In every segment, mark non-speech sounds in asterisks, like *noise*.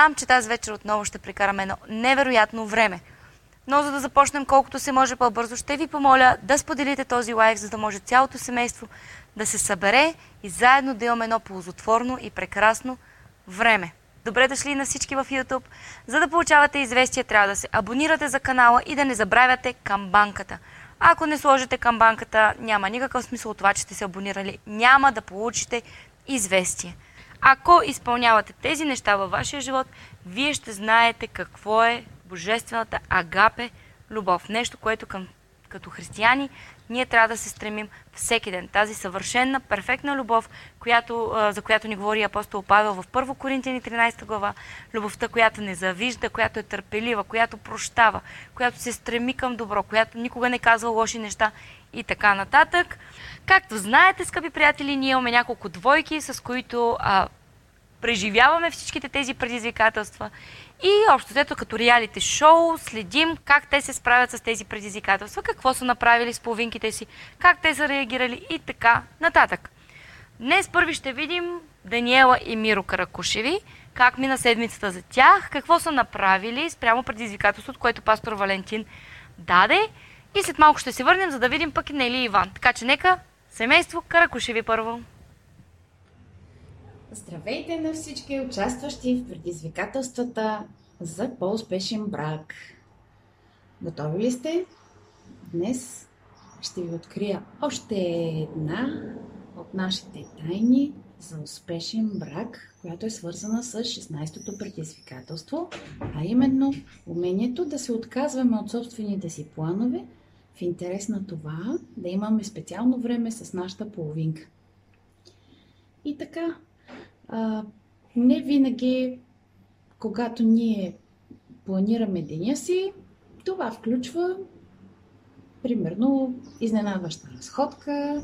Знам, че тази вечер отново ще прекараме едно невероятно време. Но за да започнем колкото се може по-бързо, ще ви помоля да споделите този лайв, за да може цялото семейство да се събере и заедно да имаме едно ползотворно и прекрасно време. Добре дошли на всички в YouTube. За да получавате известия, трябва да се абонирате за канала и да не забравяте камбанката. Ако не сложите камбанката, няма никакъв смисъл от това, че сте се абонирали. Няма да получите известие. Ако изпълнявате тези неща във вашия живот, вие ще знаете какво е божествената агапе любов. Нещо, което към, като християни ние трябва да се стремим всеки ден. Тази съвършенна, перфектна любов, която, за която ни говори апостол Павел в 1 Коринтияни 13 глава. Любовта, която не завижда, която е търпелива, която прощава, която се стреми към добро, която никога не казва лоши неща и така нататък. Както знаете, скъпи приятели, ние имаме няколко двойки, с които а, преживяваме всичките тези предизвикателства и общо взето като реалите шоу следим как те се справят с тези предизвикателства, какво са направили с половинките си, как те са реагирали и така нататък. Днес първи ще видим Даниела и Миро Каракушеви, как мина седмицата за тях, какво са направили спрямо предизвикателството, което пастор Валентин даде. И след малко ще се върнем, за да видим пък и Нели и Иван. Така че нека семейство Каракушеви първо. Здравейте на всички участващи в предизвикателствата за по-успешен брак. Готови ли сте? Днес ще ви открия още една от нашите тайни за успешен брак, която е свързана с 16-то предизвикателство, а именно умението да се отказваме от собствените си планове в интерес на това да имаме специално време с нашата половинка. И така, не винаги, когато ние планираме деня си, това включва примерно изненадваща разходка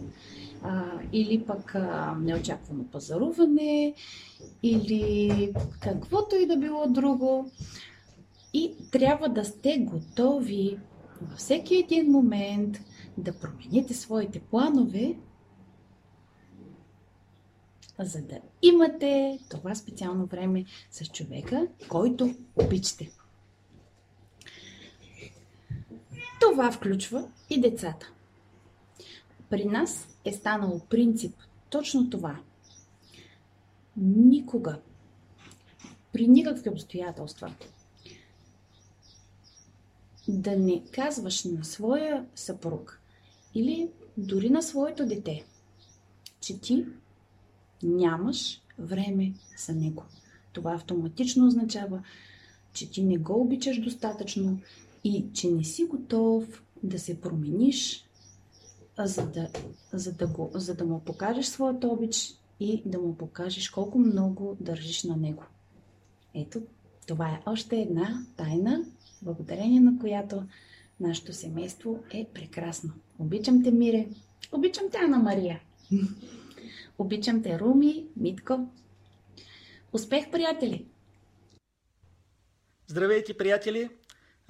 а, или пък а, неочаквано пазаруване или каквото и да било друго. И трябва да сте готови във всеки един момент да промените своите планове, за да имате това специално време с човека, който обичате. Това включва и децата. При нас е станало принцип точно това. Никога, при никакви обстоятелства, да не казваш на своя съпруг или дори на своето дете, че ти нямаш време за него. Това автоматично означава, че ти не го обичаш достатъчно и че не си готов да се промениш, за да, за да, го, за да му покажеш своята обич и да му покажеш колко много държиш на него. Ето, това е още една тайна, благодарение на която нашето семейство е прекрасно. Обичам те, Мире. Обичам те, Ана Мария. Обичам те, Руми, Митко. Успех, приятели! Здравейте, приятели!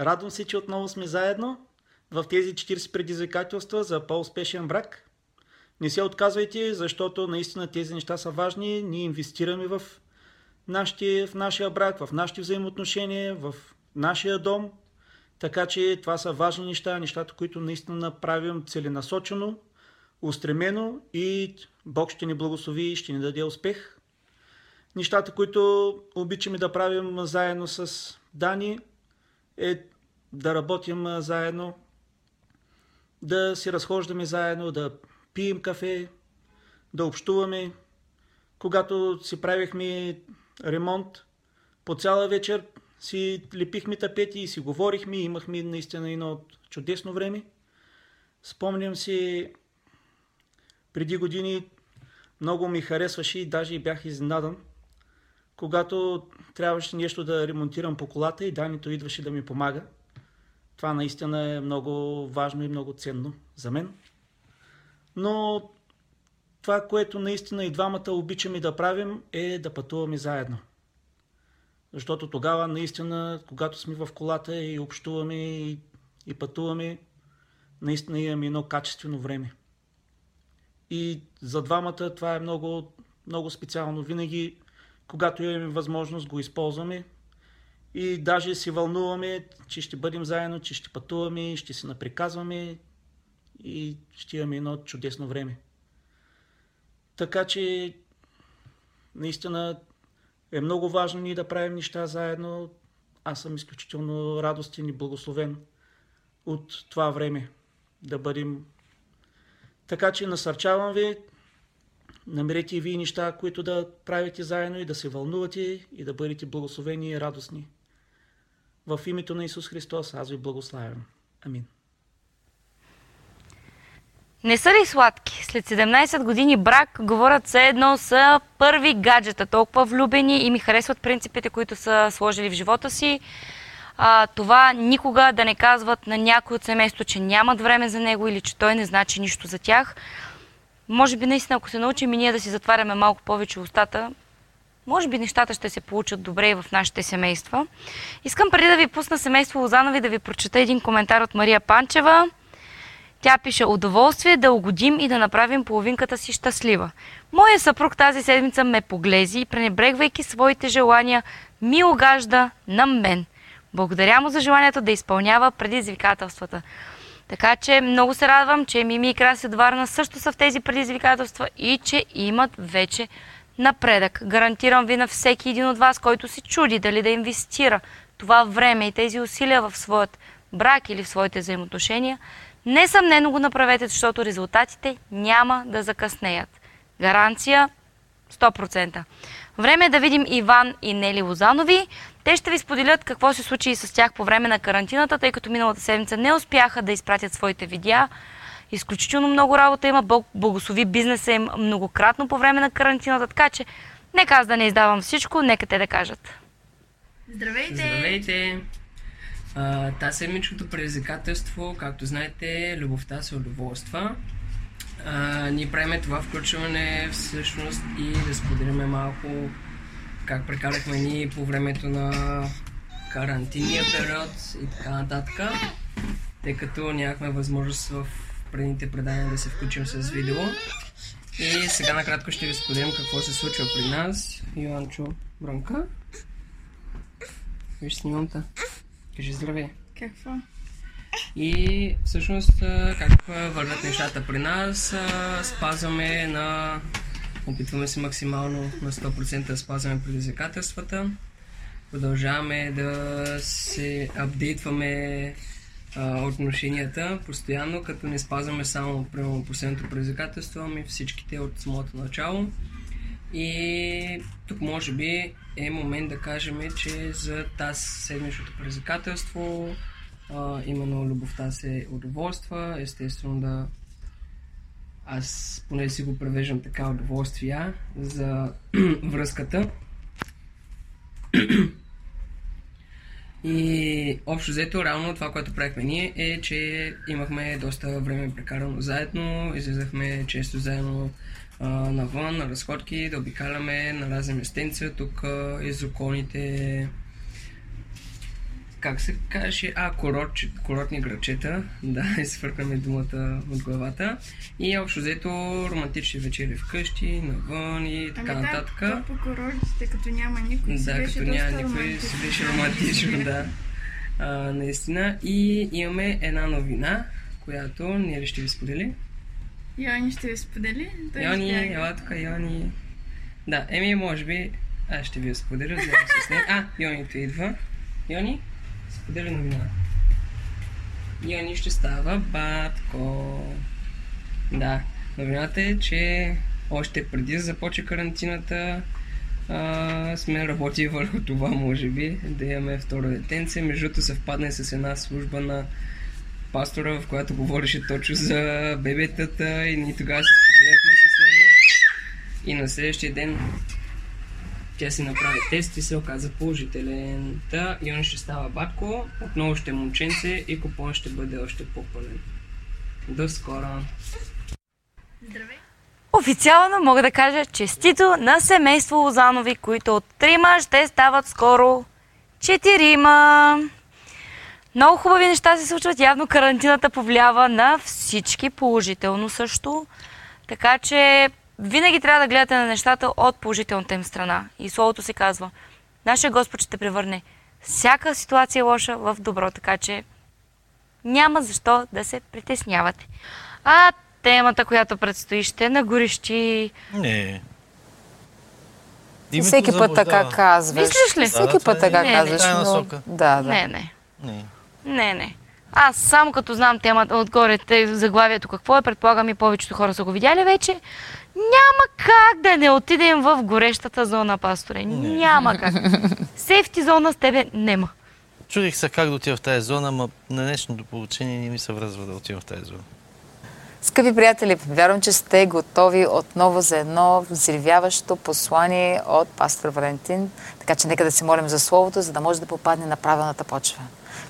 Радвам се, че отново сме заедно в тези 40 предизвикателства за по-успешен брак. Не се отказвайте, защото наистина тези неща са важни. Ние инвестираме в, нашите, в нашия брак, в нашите взаимоотношения, в нашия дом. Така че това са важни неща, нещата, които наистина направим целенасочено, устремено и Бог ще ни благослови и ще ни даде успех. Нещата, които обичаме да правим заедно с Дани, е да работим заедно, да си разхождаме заедно, да пием кафе, да общуваме. Когато си правихме ремонт, по цяла вечер си лепихме тапети и си говорихме, имахме наистина едно чудесно време. Спомням си преди години много ми харесваше и даже бях изненадан, когато трябваше нещо да ремонтирам по колата и Данито идваше да ми помага. Това наистина е много важно и много ценно за мен. Но това, което наистина и двамата обичаме да правим, е да пътуваме заедно. Защото тогава наистина, когато сме в колата и общуваме и, и пътуваме, наистина имаме едно качествено време. И за двамата това е много, много специално. Винаги когато имаме възможност, го използваме. И даже се вълнуваме, че ще бъдем заедно, че ще пътуваме, ще се наприказваме и ще имаме едно чудесно време. Така че, наистина е много важно ние да правим неща заедно. Аз съм изключително радостен и благословен от това време да бъдем. Така че насърчавам ви, намерете и вие неща, които да правите заедно и да се вълнувате и да бъдете благословени и радостни. В името на Исус Христос аз ви благославям. Амин. Не са ли сладки? След 17 години брак говорят все едно са първи гаджета, толкова влюбени и ми харесват принципите, които са сложили в живота си. А, това никога да не казват на някой от семейството, че нямат време за него или че той не значи нищо за тях. Може би наистина, ако се научим и ние да си затваряме малко повече устата, може би нещата ще се получат добре и в нашите семейства. Искам преди да ви пусна семейство Лозанови да ви прочета един коментар от Мария Панчева. Тя пише удоволствие да угодим и да направим половинката си щастлива. Моя съпруг тази седмица ме поглези и пренебрегвайки своите желания, ми огажда на мен. Благодаря му за желанието да изпълнява предизвикателствата. Така че много се радвам, че Мими и Краси от също са в тези предизвикателства и че имат вече напредък. Гарантирам ви на всеки един от вас, който се чуди дали да инвестира това време и тези усилия в своят брак или в своите взаимоотношения, несъмнено го направете, защото резултатите няма да закъснеят. Гаранция 100%. Време е да видим Иван и Нели Лозанови. Те ще ви споделят какво се случи и с тях по време на карантината, тъй като миналата седмица не успяха да изпратят своите видеа. Изключително много работа има, Бог благослови бизнеса им многократно по време на карантината, така че нека аз да не издавам всичко, нека те да кажат. Здравейте! Здравейте! А, та седмичното предизвикателство, както знаете, любовта се удоволства. А, ние правим това включване всъщност и да споделиме малко как прекарахме ние по времето на карантинния период и така нататък, тъй като нямахме възможност в предните предания да се включим с видео. И сега накратко ще ви споделим какво се случва при нас. Йоанчо Бранка. Виж снимамта. Кажи здравей. Какво? И всъщност как вървят нещата при нас, спазваме на... Опитваме се максимално на 100% да спазваме предизвикателствата. Продължаваме да се апдейтваме а, отношенията постоянно, като не спазваме само примерно последното предизвикателство, ами всичките от самото начало. И тук може би е момент да кажем, че за тази седмичното предизвикателство а, именно любовта се удоволства, естествено да аз поне си го превеждам така удоволствия за *clears throat* връзката. И общо взето, реално това, което правихме ние е, че имахме доста време прекарано заедно, излизахме често заедно а, навън, на разходки, да обикаляме на разни местенца, тук а, из околните как се каже, а, корот, коротни грачета, *laughs* да, изфъркаме думата от главата. И общо взето романтични вечери вкъщи, навън и така ами нататък. Да, по коротите, като няма никой, си Да, беше като няма доста никой, романтично. си беше романтично, *laughs* да. А, наистина. И имаме една новина, която ние ще ви сподели? Йони ще ви сподели. Той Йони, избяга. ела тук, Йони. Да, еми, може би, аз ще ви я споделя, заедно с нея. А, Йонито идва. Йони, сподели новина. Йони ще става батко. Да, новината е, че още преди да започне карантината, а, сме работили върху това, може би, да имаме второ детенце. Между другото съвпадна с една служба на пастора, в която говореше точно за бебетата и ние тогава се споделяхме с него. И на следващия ден тя си направи тест и се оказа положителен. Та и он ще става батко, отново ще е момченце и купон ще бъде още по-пълен. До скоро! Здравей. Официално мога да кажа честито на семейство Лозанови, които от трима ще стават скоро четирима. Много хубави неща се случват. Явно карантината повлиява на всички положително също. Така че винаги трябва да гледате на нещата от положителната им страна. И Словото се казва, нашия Господ ще превърне всяка ситуация лоша в добро, така че няма защо да се притеснявате. А темата, която предстои, ще нагорещи. Не. И Името всеки път така казваш. Мислиш ли? Всеки Да, път е- така Не, не. казваш. Тая но... насока. Да, да. Не, не. Не. Не, не. Аз само като знам темата отгоре, заглавието какво е, предполагам и повечето хора са го видяли вече, няма как да не отидем в горещата зона, пасторе. Няма как. Сейфти зона с тебе нема. Чудих се как да отида в тази зона, ма на днешното получение не ми се връзва да отивам в тази зона. Скъпи приятели, вярвам, че сте готови отново за едно взривяващо послание от пастор Валентин. Така че нека да се молим за Словото, за да може да попадне на правилната почва.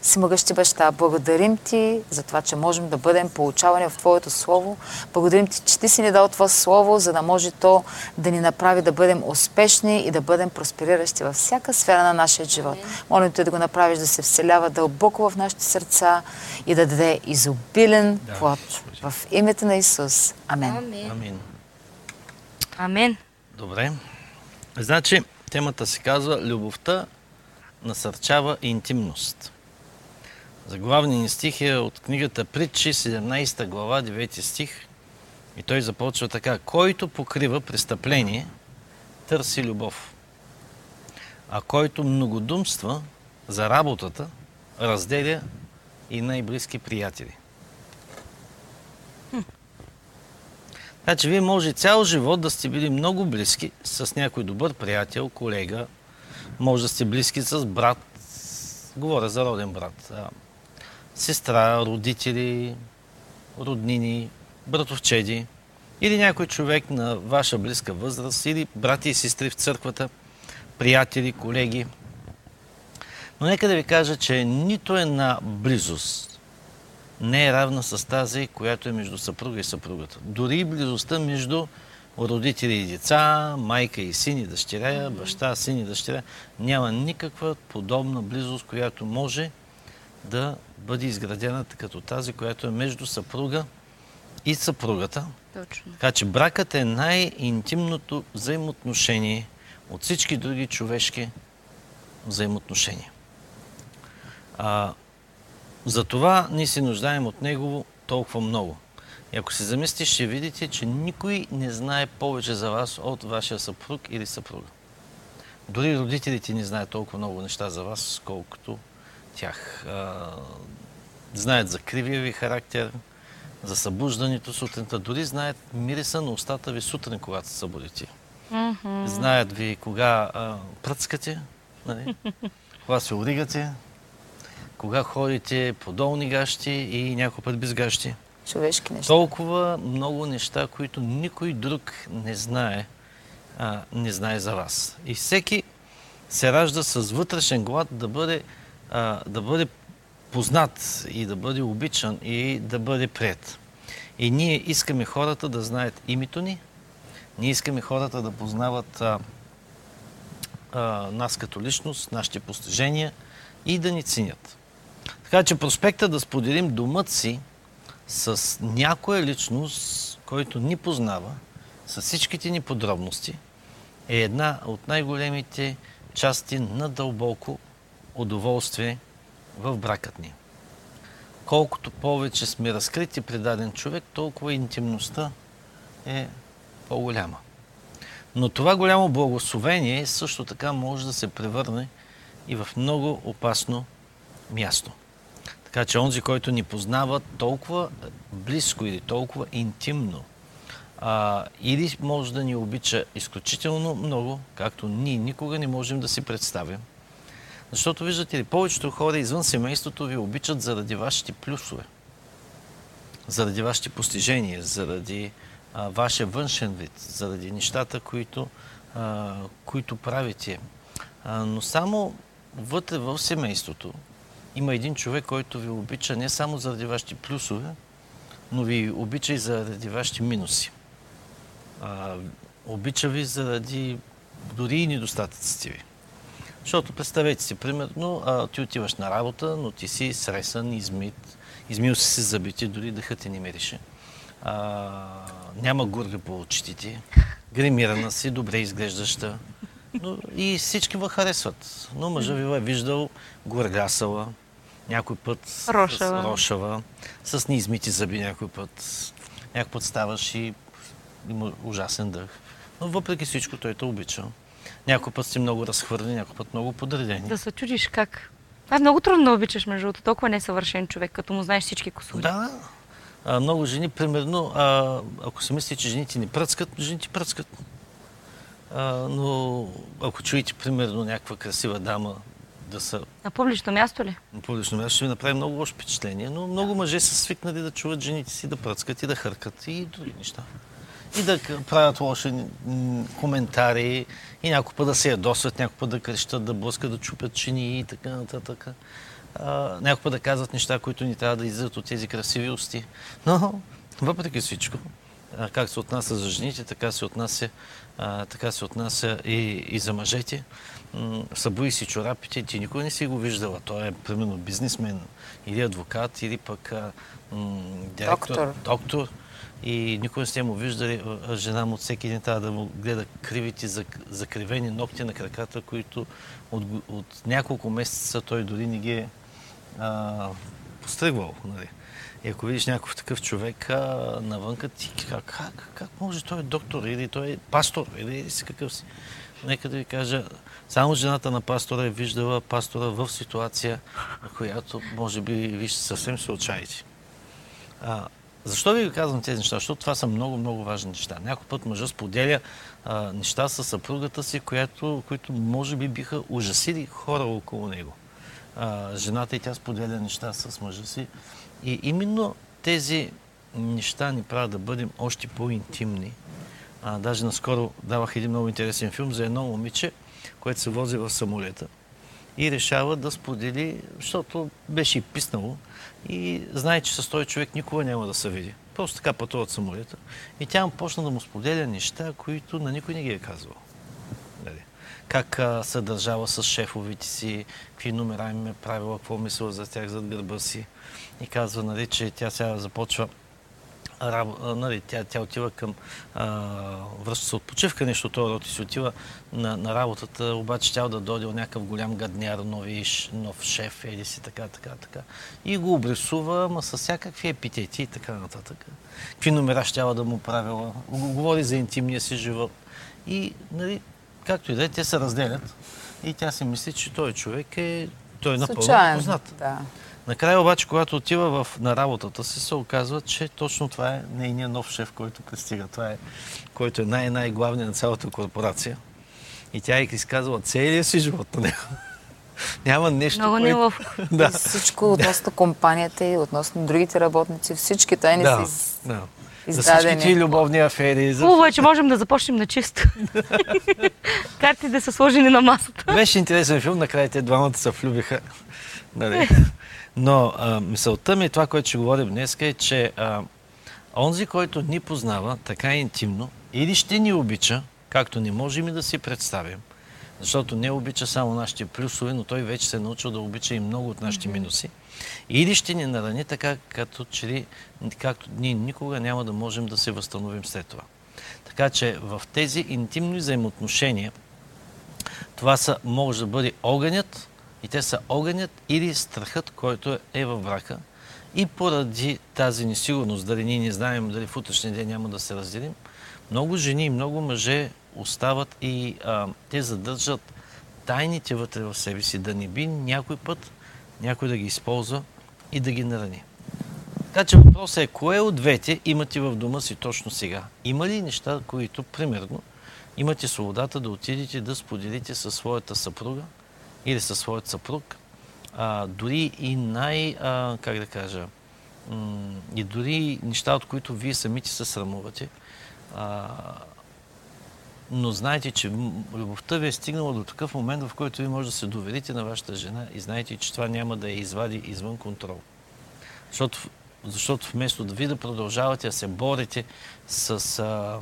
Всемогъщи баща, благодарим ти за това, че можем да бъдем получавани в Твоето Слово. Благодарим ти, че ти си ни дал това Слово, за да може то да ни направи да бъдем успешни и да бъдем проспериращи във всяка сфера на нашия живот. Молим те да го направиш да се вселява дълбоко в нашите сърца и да даде изобилен плод. В името на Исус. Амен. Амин. Амен. Добре. Значи, темата се казва Любовта насърчава интимност. Заглавният ни стих е от книгата Притчи, 17 глава, 9 стих. И той започва така. Който покрива престъпление, търси любов. А който многодумства за работата, разделя и най-близки приятели. Значи вие може цял живот да сте били много близки с някой добър приятел, колега, може да сте близки с брат, говоря за роден брат, сестра, родители, роднини, братовчеди или някой човек на ваша близка възраст или брати и сестри в църквата, приятели, колеги. Но нека да ви кажа, че нито една близост не е равна с тази, която е между съпруга и съпругата. Дори близостта между родители и деца, майка и син и дъщеря, баща, син и дъщеря, няма никаква подобна близост, която може да бъде изградена като тази, която е между съпруга и съпругата. Точно. Така че бракът е най-интимното взаимоотношение от всички други човешки взаимоотношения. А, затова ние се нуждаем от него толкова много. И ако се замислите, ще видите, че никой не знае повече за вас от вашия съпруг или съпруга. Дори родителите не знаят толкова много неща за вас, колкото тях. А, знаят за кривия ви характер, за събуждането сутринта. Дори знаят мириса на устата ви сутрин, когато се събудите. Знаят ви кога а, пръцкате, нали? кога се оригате, кога ходите по долни гащи и някой път без гащи. Човешки неща. Толкова много неща, които никой друг не знае, а, не знае за вас. И всеки се ражда с вътрешен глад да бъде, а, да бъде познат и да бъде обичан и да бъде прият. И ние искаме хората да знаят името ни, ние искаме хората да познават а, а, нас като личност, нашите постижения и да ни ценят. Така че проспекта да споделим думът си с някоя личност, който ни познава, с всичките ни подробности, е една от най-големите части на дълбоко удоволствие в бракът ни. Колкото повече сме разкрити при даден човек, толкова интимността е по-голяма. Но това голямо благословение също така може да се превърне и в много опасно място. Така че онзи, който ни познава толкова близко или толкова интимно, а, или може да ни обича изключително много, както ние никога не можем да си представим. Защото виждате ли, повечето хора извън семейството ви обичат заради вашите плюсове, заради вашите постижения, заради а, вашия външен вид, заради нещата, които, а, които правите. А, но само вътре в семейството има един човек, който ви обича не само заради вашите плюсове, но ви обича и заради вашите минуси. А, обича ви заради дори и недостатъците ви. Защото представете си, примерно, а, ти отиваш на работа, но ти си сресан, измит, измил си се зъбите, дори дъхът ти не мирише. а, няма гурга по очите, гримирана си, добре изглеждаща. Но и всички ва харесват. Но мъжа ви е виждал гургасала, някой път Рошава. с рошава, с неизмити зъби някой път. Някой път ставаш и има ужасен дъх. Но въпреки всичко той те обича. Някой път сте много разхвърлени, някой път много подредени. Да се чудиш как. Това е много трудно да обичаш, между другото. Толкова несъвършен човек, като му знаеш всички косури. Да. А, много жени, примерно, а, ако се мисли, че жените не пръскат, жените пръскат. А, но ако чуете, примерно, някаква красива дама да са На публично място ли? на публично място, ще ви направи много лошо впечатление, но много мъже са свикнали да чуват жените си да пръскат и да хъркат и други неща. И да правят лоши коментари, и някой път да се ядосват, някой път да крещат, да блъскат, да чупят чини и така нататък. Някой път да казват неща, които ни трябва да излизат от тези красиви усти. Но, въпреки всичко, как се отнася за жените, така се отнася, а, така се отнася и, и за мъжете. Събуи си чорапите, ти никой не си го виждала. Той е, примерно, бизнесмен или адвокат, или пък а, м, директор, Доктор. доктор. И никой не сте му виждали. Жена му всеки ден трябва да му гледа кривите, зак- закривени ногти на краката, които от, от няколко месеца той дори не ги е а, постригвал. Нали. И ако видиш някакъв такъв човек а, навънка, ти как, как, как може той е доктор или той е пастор или си какъв си. Нека да ви кажа, само жената на пастора е виждала пастора в ситуация, която може би виж съвсем се отчаите. Защо ви казвам тези неща? Защото това са много, много важни неща. Някой път мъжа споделя а, неща с съпругата си, която, които може би биха ужасили хора около него. А, жената и тя споделя неща с мъжа си. И именно тези неща ни правят да бъдем още по-интимни. А, даже наскоро давах един много интересен филм за едно момиче, което се вози в самолета и решава да сподели, защото беше писнало и знае, че с този човек никога няма да се види. Просто така пътуват самолета. И тя му почна да му споделя неща, които на никой не ги е казвал. Нали? Как а, се държава с шефовите си, какви номера им е правила, какво мисля за тях зад гърба си. И казва, нали, че тя сега започва нали, тя, тя отива към връща се от почивка, нещо този род и си отива на, на работата, обаче тя да дойде някакъв голям гадняр, нови, нов шеф, еди си така, така, така. И го обрисува, ама с всякакви епитети и така нататък. Какви номера щяла да му правила, Го- говори за интимния си живот. И, нали, както и да е, те се разделят. И тя си мисли, че той човек е, той е напълно познат. Да. Накрая обаче, когато отива в, на работата си, се оказва, че точно това е нейният нов шеф, който пристига. Това е, който е най-най-главният на цялата корпорация. И тя е изказала целият си живот на него. *laughs* Няма нещо, Много което... неловко. *laughs* Да. Всичко относно компанията и относно другите работници, всички тайни Да, са из... да. За издадени. всички ти любовни афери. За... Хубаво е, че можем да започнем на чисто. *laughs* Карти да са сложени на масата. Беше интересен филм, накрая те двамата се влюбиха. Нали? Но а, мисълта ми, това, което ще говорим днес, е, че а, онзи, който ни познава така интимно, или ще ни обича, както не можем и да си представим, защото не обича само нашите плюсове, но той вече се е научил да обича и много от нашите минуси. Или ще ни нарани така, като че ли, както ние никога няма да можем да се възстановим след това. Така че в тези интимни взаимоотношения, това са, може да бъде огънят, и те са огънят или страхът, който е във брака. И поради тази несигурност, дали ние не знаем, дали в утрешния ден няма да се разделим, много жени и много мъже остават и а, те задържат тайните вътре в себе си, да не би някой път някой да ги използва и да ги нарани. Така че въпросът е, кое от двете имате в дома си точно сега? Има ли неща, които, примерно, имате свободата да отидете да споделите със своята съпруга или със своят съпруг, а, дори и най, а, как да кажа, и дори неща, от които вие самите се срамувате, а, но знаете, че любовта ви е стигнала до такъв момент, в който ви може да се доверите на вашата жена и знаете, че това няма да я извади извън контрол. Защото, защото вместо да ви да продължавате да се борите с, а,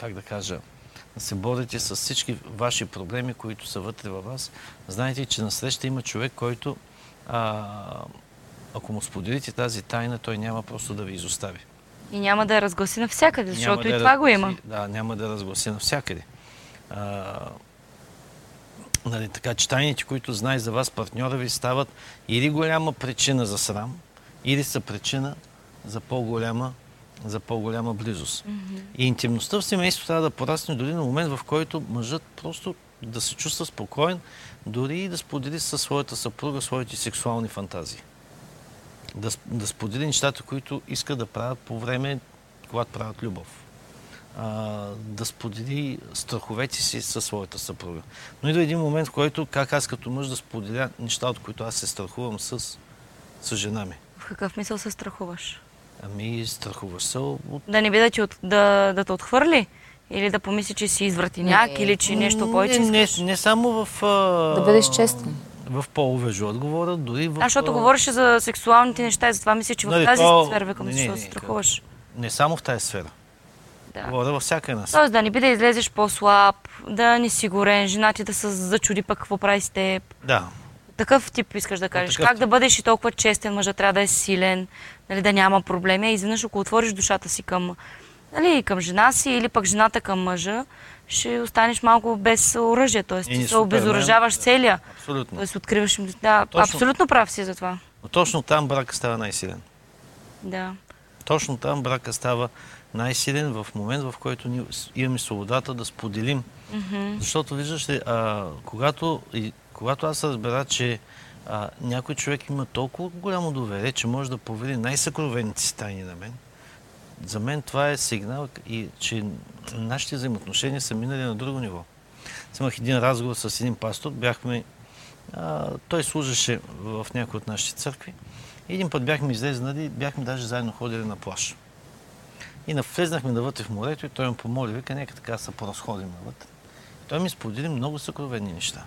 как да кажа, се борите с всички ваши проблеми, които са вътре във вас, знаете, че насреща има човек, който, а, ако му споделите тази тайна, той няма просто да ви изостави. И няма да я разгласи навсякъде, защото няма и да това я го има. Да, няма да разгласи навсякъде. А, нали, така че тайните, които знае за вас партньора ви, стават или голяма причина за срам, или са причина за по-голяма, за по-голяма близост. И интимността в семейството трябва да порасне дори на момент, в който мъжът просто да се чувства спокоен, дори и да сподели със своята съпруга своите сексуални фантазии. Да, да сподели нещата, които иска да правят по време, когато правят любов. А, да сподели страховете си със своята съпруга. Но и до един момент, в който, как аз като мъж да споделя неща, от които аз се страхувам с, с жена ми. В какъв мисъл се страхуваш? Ами, страхуваш се от... Да не би да, ти от, да, да те отхвърли? Или да помисли, че си извратеняк, Не. или че нещо повече не, не, не само в... А... Да бъдеш честен. В полове живот говоря, дори в... А, защото говореше за сексуалните неща и затова мисля, че в Нали, тази то- сфера викам, не, се страхуваш. Не само в тази сфера. Да. Говоря във всяка една сфера. Тоест да не би да излезеш по-слаб, да не сигурен, жена ти да се зачуди пък какво прави с теб. Да. Такъв тип искаш да кажеш. такъв как да бъдеш и толкова честен, мъжът трябва да е силен, нали, да няма проблеми. А изведнъж, ако отвориш душата си към, нали, към жена си или пък жената към мъжа, ще останеш малко без оръжие. И ти се обезоръжаваш целия. Абсолютно. Тоест откриваш им... Да, Точно. абсолютно прав си за това. Но точно там брака става най-силен. Да. Точно там брака става най-силен в момент, в който ние имаме свободата да споделим. Защото виждаш ли, а, когато, и, когато аз разбера, че а, някой човек има толкова голямо доверие, че може да повери най-съкровените си тайни на мен, за мен това е сигнал, и, че нашите взаимоотношения са минали на друго ниво. Имах един разговор с един пастор, бяхме, а, той служеше в някои от нашите църкви. И един път бяхме излезнали, бяхме даже заедно ходили на плаж. И навлезнахме навътре в морето и той ме помоли, вика, нека така се поразходим навътре. Той ми сподели много съкровени неща.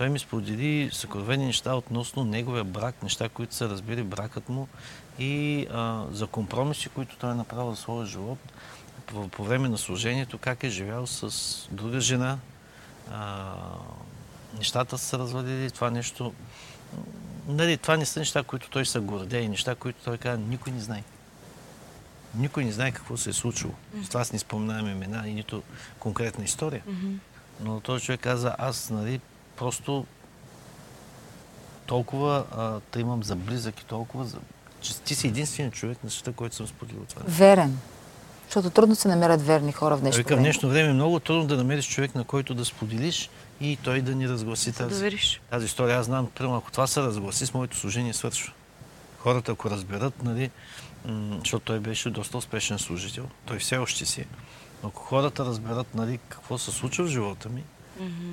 Той ми сподели съкровени неща относно неговия брак, неща, които са разбили бракът му и а, за компромиси, които той е направил за своя живот по, по време на служението, как е живял с друга жена. А, нещата са развалили, това нещо... Нали, това не са неща, които той се гордее, неща, които той казва, никой не знае. Никой не знае какво се е случило. С това аз не споменавам имена и нито конкретна история. Но този човек каза, аз нали, просто толкова а, те имам за близък и толкова, за... че ти си единственият човек на света, който съм споделил това. Верен. Защото трудно се намерят верни хора в днешно Вика, в време. днешно време е много трудно да намериш човек, на който да споделиш и той да ни разгласи тази, довериш. тази история. Аз знам, примерно, ако това се разгласи, с моето служение свършва. Хората, ако разберат, нали, м- защото той беше доста успешен служител, той все още си е. Но ако хората разберат нали, какво се случва в живота ми,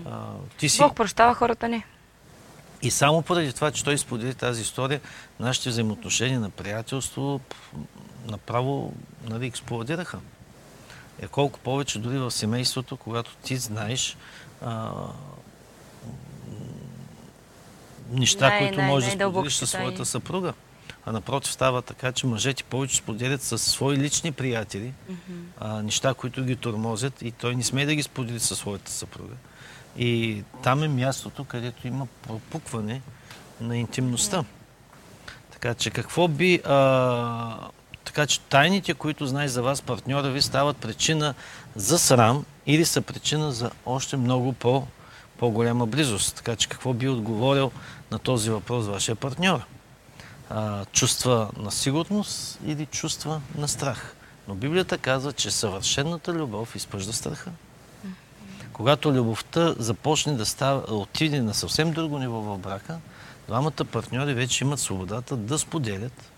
а, ти си... Бог прощава хората ни. И само поради това, че той сподели тази история, нашите взаимоотношения на приятелство направо нали, експлодираха. Е, колко повече дори в семейството, когато ти знаеш а, неща, Най- които най- можеш да споделиш със своята съпруга. А напротив става така, че мъжете повече споделят със свои лични приятели а, неща, които ги тормозят и той не смее да ги сподели със своята съпруга. И там е мястото, където има пропукване на интимността. Така че какво би... А, така че тайните, които знае за вас партньора ви, стават причина за срам или са причина за още много по, по-голяма близост. Така че какво би отговорил на този въпрос вашия партньор? А, чувства на сигурност или чувства на страх? Но Библията казва, че съвършената любов изпъжда страха. Когато любовта започне да става, отиде на съвсем друго ниво в брака, двамата партньори вече имат свободата да споделят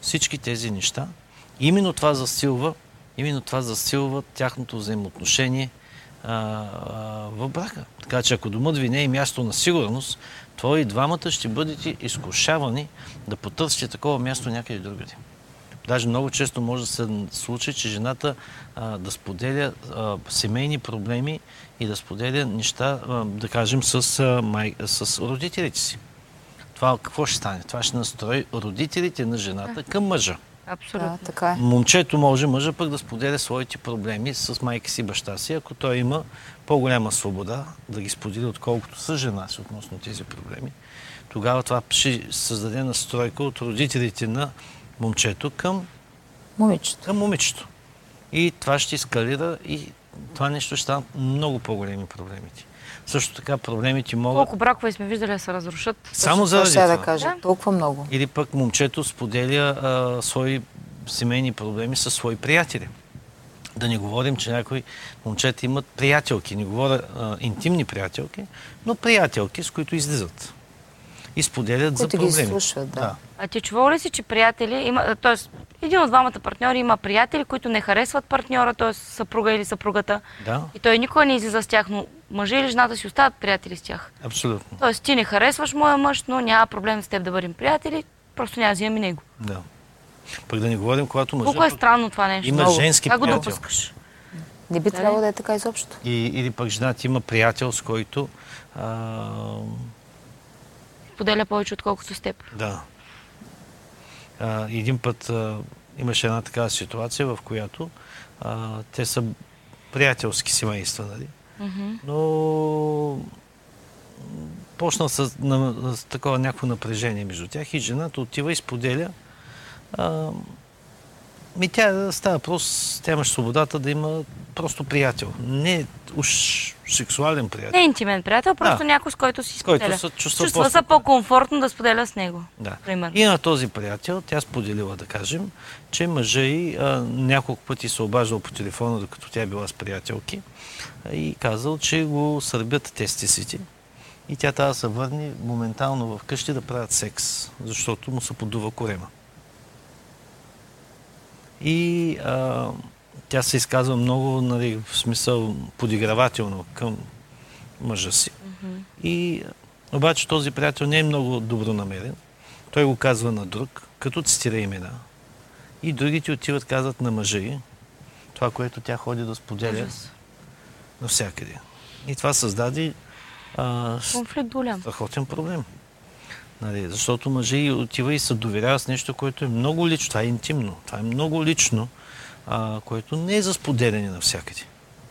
всички тези неща. Именно това засилва, именно това засилва тяхното взаимоотношение в брака. Така че ако домът ви не е място на сигурност, то и двамата ще бъдете изкушавани да потърсите такова място някъде другаде. Даже много често може да се случи, че жената а, да споделя а, семейни проблеми и да споделя неща, а, да кажем, с, а, май, с родителите си. Това какво ще стане? Това ще настрои родителите на жената към мъжа. Абсолютно. Да, така е. Момчето може, мъжа пък да споделя своите проблеми с майка си баща си, ако той има по-голяма свобода да ги сподели, отколкото с жена си относно тези проблеми. Тогава това ще създаде настройка от родителите на момчето към Момичето. към момичето. И това ще ескалира и това нещо ще станат много по-големи проблемите. Също така проблемите могат Колко бракове сме виждали да се разрушат. само заради я това. да кажа. Да. Толкова много. Или пък момчето споделя а, свои семейни проблеми с свои приятели. Да не говорим, че някои момчета имат приятелки. Не говоря а, интимни приятелки, но приятелки, с които излизат. И споделят за Които ги проблеми. слушат, да. А ти чувал ли си, че приятели има, т.е. един от двамата партньори има приятели, които не харесват партньора, т.е. съпруга или съпругата. Да, И той никога не излиза с тях, но мъжа или жената си остават приятели с тях. абсолютно. Тоест ти не харесваш моя мъж, но няма проблем с теб да бъдем приятели, просто няма да взимам и него. Да. Пък да не говорим, когато Колко е странно това нещо. има Много. женски Как го приятел. допускаш? Не би трябвало да е така изобщо. И, или пък жената има приятел, с който а, Поделя повече, отколкото с теб. Да. А, един път а, имаше една такава ситуация, в която а, те са приятелски семейства, нали? Мгм. Но почна с, на, с такова някакво напрежение между тях и жената отива и споделя. А, ми тя става просто, тя имаш свободата да има просто приятел. Не уж сексуален приятел. Не е интимен приятел, просто Да. някой, с който си С който споделя. се чувства Чувства се по-спокойно. по-комфортно да споделя с него. Да. И на този приятел тя споделила, да кажем, че мъжа а, няколко пъти се обаждал по телефона, докато тя била с приятелки и казал, че го сърбят тестисите и тя трябва да се върне моментално вкъщи да правят секс, защото му се подува корема. И а, тя се изказва много, нали, в смисъл подигравателно към мъжа си. И обаче този приятел не е много добронамерен. Той го казва на друг, като цитира имена. И другите отиват, казват на мъжа й това, което тя ходи да споделя Ужас. навсякъде. И това създаде а, Конфликт голям. страхотен проблем. Нали, защото мъжа и отива и се доверява с нещо, което е много лично. Това е интимно. Това е много лично, а, което не е за споделяне навсякъде.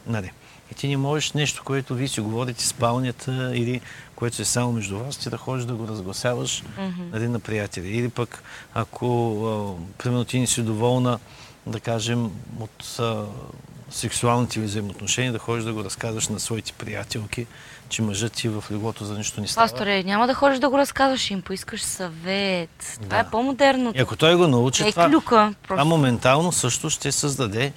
Нали. И ти не можеш нещо, което вие си говорите спалнята или което е само между вас, ти да ходиш да го разгласяваш нали, на приятели. Или пък, ако а, примерно ти не си доволна, да кажем, от а, сексуалните ви взаимоотношения, да ходиш да го разказваш на своите приятелки, че мъжът ти в леглото за нищо не става. Пасторе, няма да ходиш да го разказваш, ще им поискаш съвет. Това Да. е по-модерното. И ако той го научи, Е това, клюка. това моментално също ще създаде,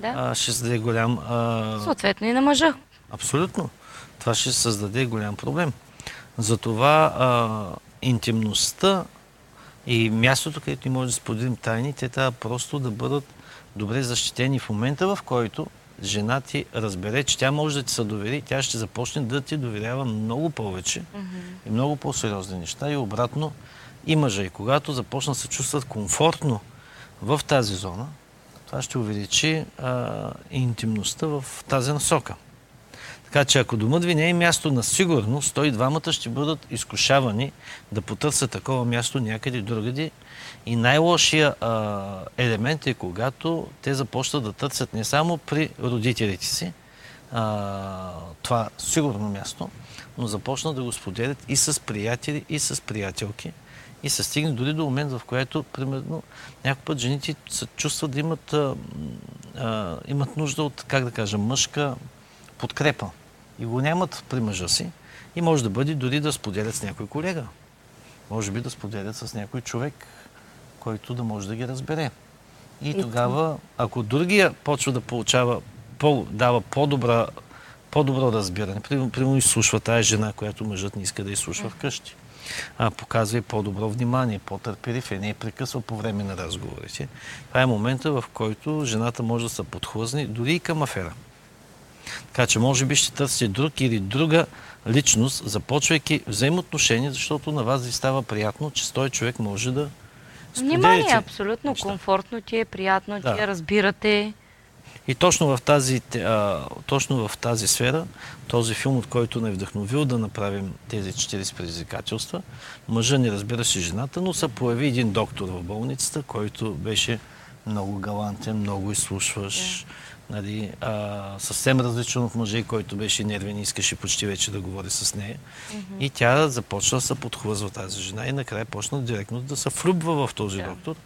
Да. а, ще създаде голям... А, Съответно и на мъжа. Абсолютно. Това ще създаде голям проблем. Затова а, интимността и мястото, където ни може да споделим тайни, те трябва просто да бъдат добре защитени в момента, в който жена ти разбере, че тя може да ти се довери, тя ще започне да ти доверява много повече и много по-сериозни неща. И обратно и мъжа. И когато започнат да се чувстват комфортно в тази зона, това ще увеличи а, интимността в тази насока. Така че ако домът ви не е място на сигурност, то и двамата ще бъдат изкушавани да потърсят такова място някъде другаде. И най-лошия елемент е когато те започнат да търсят не само при родителите си а, това сигурно място, но започнат да го споделят и с приятели, и с приятелки. И се стигне дори до момент, в който, примерно, някой път жените се чувстват да имат, а, а, имат нужда от, как да кажа, мъжка подкрепа. И го нямат при мъжа си. И може да бъде дори да споделят с някой колега. Може би да споделят с някой човек, който да може да ги разбере. И тогава, ако другия почва да получава, по, дава по-добра, по-добро разбиране, примерно, изслушва тая жена, която мъжът не иска да изслушва вкъщи, а, показва и по-добро внимание, по-търпелив е, не е прекъсва по време на разговорите. Това е момента, в който жената може да се подхлъзне дори и към афера. Така че може би ще търсите друг или друга личност, започвайки взаимоотношения, защото на вас ви става приятно, че този човек може да Внимание, абсолютно неща. комфортно ти е, приятно Да. ти е, разбирате. И точно в, тази, а, точно в тази сфера, този филм, от който не е вдъхновил да направим тези 40 предизвикателства, мъжа не разбира се жената, но се появи един доктор в болницата, който беше много галантен, много изслушваш, Нали, а, съвсем различно от мъже, който беше нервен и искаше почти вече да говори с нея. И тя започна да се подхлъзва тази жена и накрая почна директно да се влюбва в този доктор,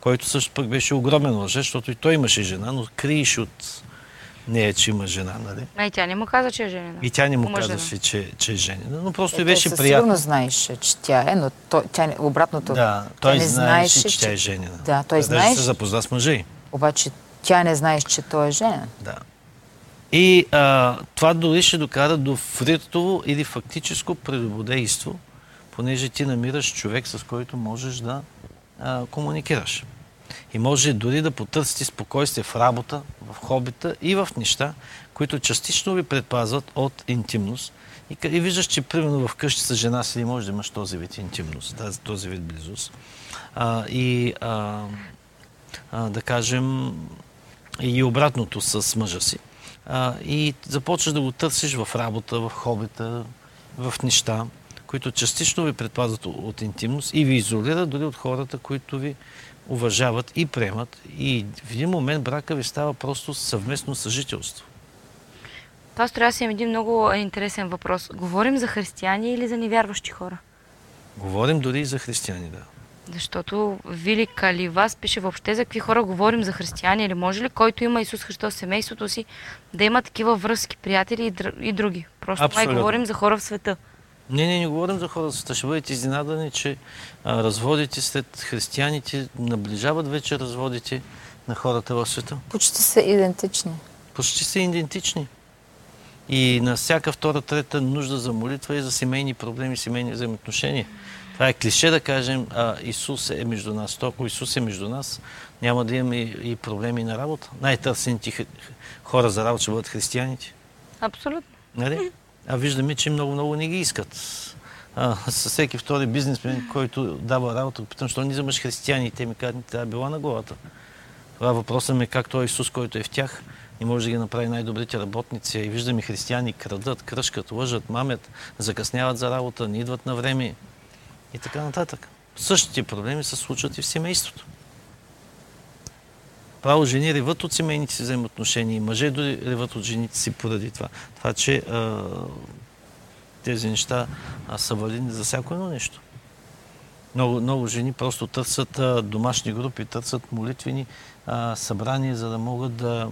който също пък беше огромен лъже, защото и той имаше жена, но криеше от нея, че има жена. Нали? А и тя не му каза, че е женена. И тя не му Омъжена. казаше, че, че е женена, но просто Е, беше приятно. сигурност знаеше, че тя е, но той, тя не, обратното. Да, той не знаеше, че тя е женена. Да, той Даже знаеше, се запозна с мъже. обаче тя не знаеше, че той е женен. Да. И а, това дори ще докара до флиртово или фактическо прелюбодейство, понеже ти намираш човек, с който можеш да а, комуникираш. И може дори да потърсите спокойствие в работа, в хобита и в неща, които частично ви предпазват от интимност. И, и виждаш, че примерно в къщи с жена си не можеш да имаш този вид интимност, тази, този вид близост. А, и а, а, да кажем, и обратното с мъжа си. А, и започваш да го търсиш в работа, в хобита, в неща, които частично ви предпазват от- интимност и ви изолират дори от хората, които ви уважават и приемат. И в един момент брака ви става просто съвместно съжителство. Пастор, аз имам един много интересен въпрос. Говорим за християни или за невярващи хора? Говорим дори и за християни, да. Защото Вили Каливас пише въобще за какви хора говорим за християни или може ли който има Исус Христос в семейството си да има такива връзки, приятели и, др- и други? Просто май говорим за хора в света. Не, не, не говорим за хората. света. Ще бъдете изненадани, че а, разводите след християните наближават вече разводите на хората в света. Почти са идентични. почти са идентични. И на всяка втора, трета нужда за молитва и за семейни проблеми, семейни взаимоотношения. Това е клише да кажем, а Исус е между нас. То, ако Исус е между нас, няма да имаме и, и проблеми на работа. Най-търсените хора за работа ще бъдат християните. Абсолютно. Нали? А виждаме, че много-много не ги искат. А, с всеки втори бизнесмен, който дава работа, питам, що не вземаш християни? И те ми казват, тя е била на главата. Това въпросът ми е как той Исус, който е в тях, не може да ги направи най-добрите работници. И виждаме християни крадат, кръшкат, лъжат, мамят, закъсняват за работа, не идват на време и така нататък. Същите проблеми се случват и в семейството. Право жени реват от семейните си взаимоотношения и мъже дори реват от жените си поради това. Това, че а, тези неща а, са валидни за всяко едно нещо. Много, много жени просто търсят а, домашни групи, търсят молитвени а, събрания, за да могат да,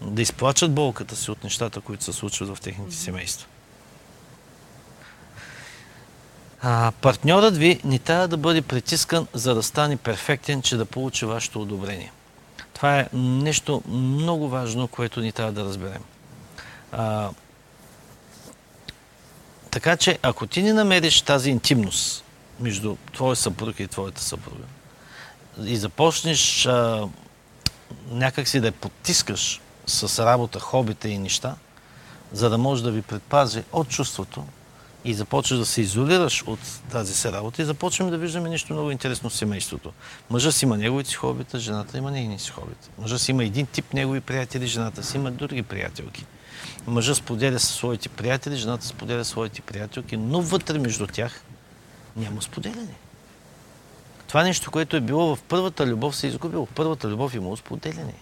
да изплачат болката си от нещата, които се случват в техните семейства. А, партньорът ви не трябва да бъде притискан, за да стане перфектен, че да получи вашето одобрение. Това е нещо много важно, което ни трябва да разберем. А, така че, ако ти не намериш тази интимност между твоя съпруг и твоята съпруга и започнеш а, някак си да я потискаш с работа, хобите и неща, за да може да ви предпази от чувството и започваш да се изолираш от тази си работа и започваме да виждаме нещо много интересно в семейството. Мъжът си има неговите си хобита, жената има нейните си хобита. Мъжът си има един тип негови приятели, жената си има други приятелки. Мъжът споделя със своите приятели, жената споделя своите приятелки, но вътре между тях няма споделяне. Това нещо, което е било в първата любов, се е изгубило. В първата любов имало споделяне.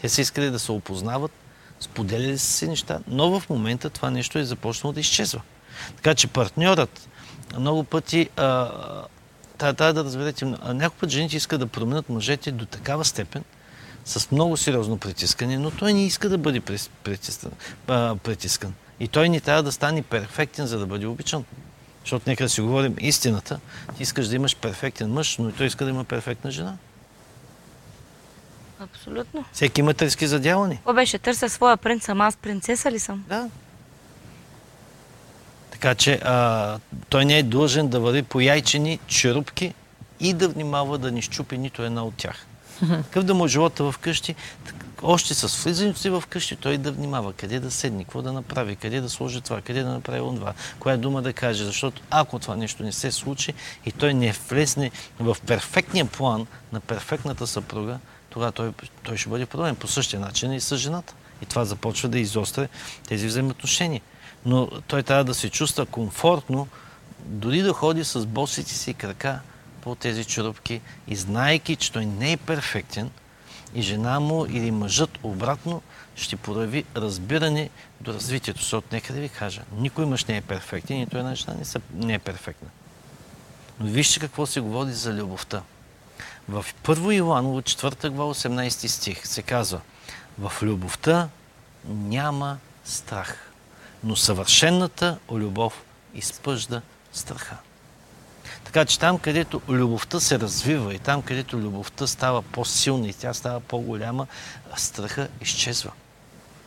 Те са искали да се опознават, споделяли са си неща, но в момента това нещо е започнало да изчезва. Така че партньорът много пъти а, трябва, да разберете, някой път жените искат да променят мъжете до такава степен, с много сериозно притискане, но той не иска да бъде притискан. А, притискан. И той не трябва да стане перфектен, за да бъде обичан. Защото нека да си говорим истината. Ти искаш да имаш перфектен мъж, но и той иска да има перфектна жена. Абсолютно. Всеки има трески за дяване. Какво беше? Търся своя принц, ама аз принцеса ли съм? Да. Така че а, той не е длъжен да върви по яйчени черупки и да внимава да не щупи нито една от тях. Какъв да му е живота вкъщи, още с влизането си вкъщи, той да внимава къде да седне, какво да направи, къде да сложи това, къде да направи онова, коя дума да каже. Защото ако това нещо не се случи и той не влезне в перфектния план на перфектната съпруга, тогава той, той ще бъде проблем. По същия начин и с жената. И това започва да изостря тези взаимоотношения. Но той трябва да се чувства комфортно, дори да ходи с босите си крака по тези черупки и знаейки, че той не е перфектен и жена му или мъжът обратно ще прояви разбиране до развитието. Защото нека да ви кажа, никой мъж не е перфектен, нито една жена не, са, не е перфектна. Но вижте какво се говори за любовта. В 1 Иоанново 4 глава 18 стих се казва В любовта няма страх, но съвършенната любов изпъжда страха. Така че там, където любовта се развива и там, където любовта става по-силна и тя става по-голяма, страха изчезва.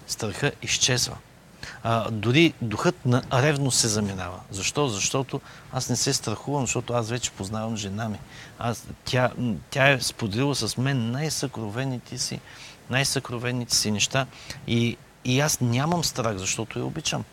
Страха изчезва. А, дори духът на ревност се заминава. Защо? Защото аз не се страхувам, защото аз вече познавам жена ми. Аз, тя, тя е споделила с мен най-съкровените си, най-съкровените си неща и, и аз нямам страх, защото я обичам.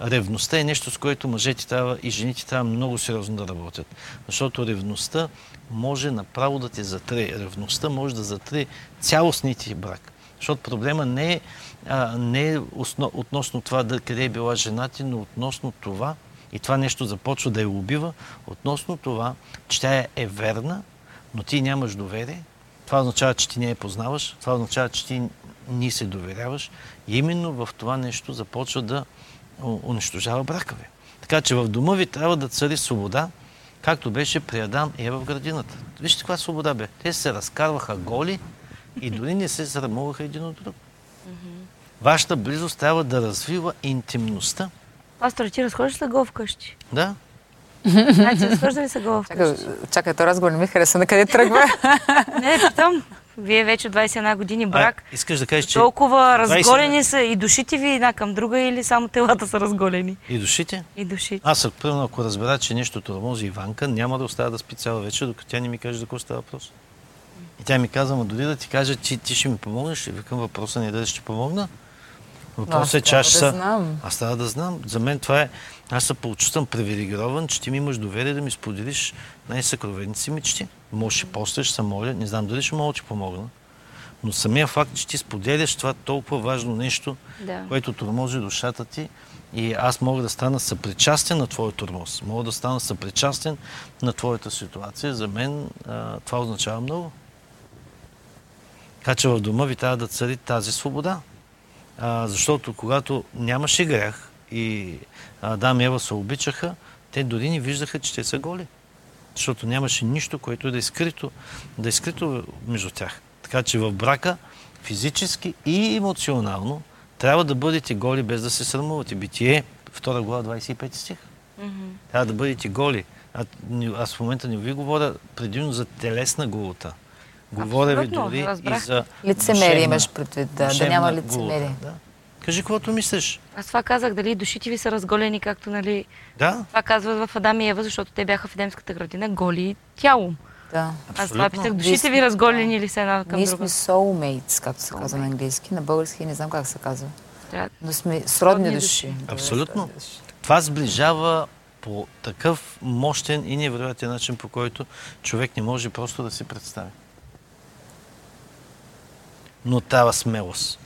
Ревността е нещо, с което мъжете трябва и жените трябва много сериозно да работят. Защото ревността може направо да те затрие. Ревността може да затрие цялостните ти брак. Защото проблема не е, а, не е основ, относно това да, къде е била жена ти, но относно това, и това нещо започва да я убива, относно това, че тя е верна, но ти нямаш доверие. Това означава, че ти не я познаваш, това означава, че ти ни се доверяваш. И именно в това нещо започва да унищожава брака ви. Така че в дома ви трябва да цари свобода, както беше при Адам и Ева в градината. Вижте каква свобода бе. Те се разкарваха голи и дори не се срамуваха един от друг. Вашата близост трябва да развива интимността. Пастор, ти разхождаш ли гол вкъщи? Да? Значи, разхожда ли се гол Чакай, вкъщи? чакай, то разговор не ми хареса. На къде тръгва? *laughs* Не, питам. Вие вече 21 години брак. А, искаш да кажеш, че... Толкова 20 разголени са и душите ви една към друга или само телата са разголени? И душите? И душите. Аз, примерно, ако разбера, че нещо тормози Иванка, няма да остава да спи цяла вечер, докато тя не ми каже за какво става въпрос. И тя ми каза, ма дори да ти кажа, че ти ще ми помогнеш, и викам въпроса не дали ще помогна. Въпросът е, че аз да знам. Аз трябва да знам. За мен това е... Аз се почувствам привилегирован, че ти ми имаш доверие да ми споделиш най-съкровените си мечти. Може и после ще се моля, не знам дали ще мога да ти помогна. Но самия факт, че ти споделяш това толкова важно нещо, Да. което тормози душата ти, и аз мога да стана съпричастен на твоя тормоз. Мога да стана съпричастен на твоята ситуация. За мен а, това означава много. Така че в дома ви трябва да цари тази свобода. А, защото когато нямаше грях и Адам и Ева се обичаха, те дори не виждаха, че те са голи. Защото нямаше нищо, което да е скрито, да е скрито между тях. Така че в брака, физически и емоционално, трябва да бъдете голи без да се срамувате. Битие, 2 глава, 25 стих. Трябва да бъдете голи. А, аз в момента не ви говоря предимно за телесна голота. Говоря ви дори и разбрах. за Лицемерие имаш предвид, да, да няма лицемерие. Да. Кажи каквото мислиш. Аз това казах, дали душите ви са разголени, както нали... Да, Това казват в Адам и Ева, защото те бяха в Едемската градина голи тялом. Да. Аз това питах, душите ви разголени ли са една към Ние друга? сме soulmates, както се казва на английски. На български не знам как се казва. Трябва- Но сме сродни Сродни души. души. Да, Абсолютно. това сближава по такъв мощен и невероятен начин, по който човек не може просто да си представи. Но трябва смелост.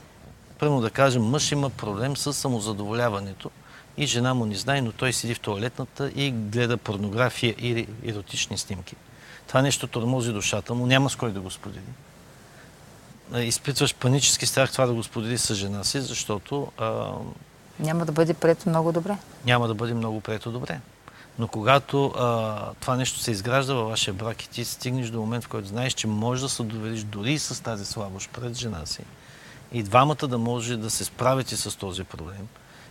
Първо да кажем, мъж има проблем с самозадоволяването и жена му не знае, но той седи в туалетната и гледа порнография или еротични снимки. Това нещо тормози душата му, няма с кой да го сподели. Изпитваш панически страх това да го сподели с жена си, защото а, Няма да бъде прието много добре. няма да бъде много прието добре. Но когато а, това нещо се изгражда във вашия брак и ти стигнеш до момент, в който знаеш, че можеш да се довериш дори и с тази слабост пред жена си, и двамата да може да се справите с този проблем,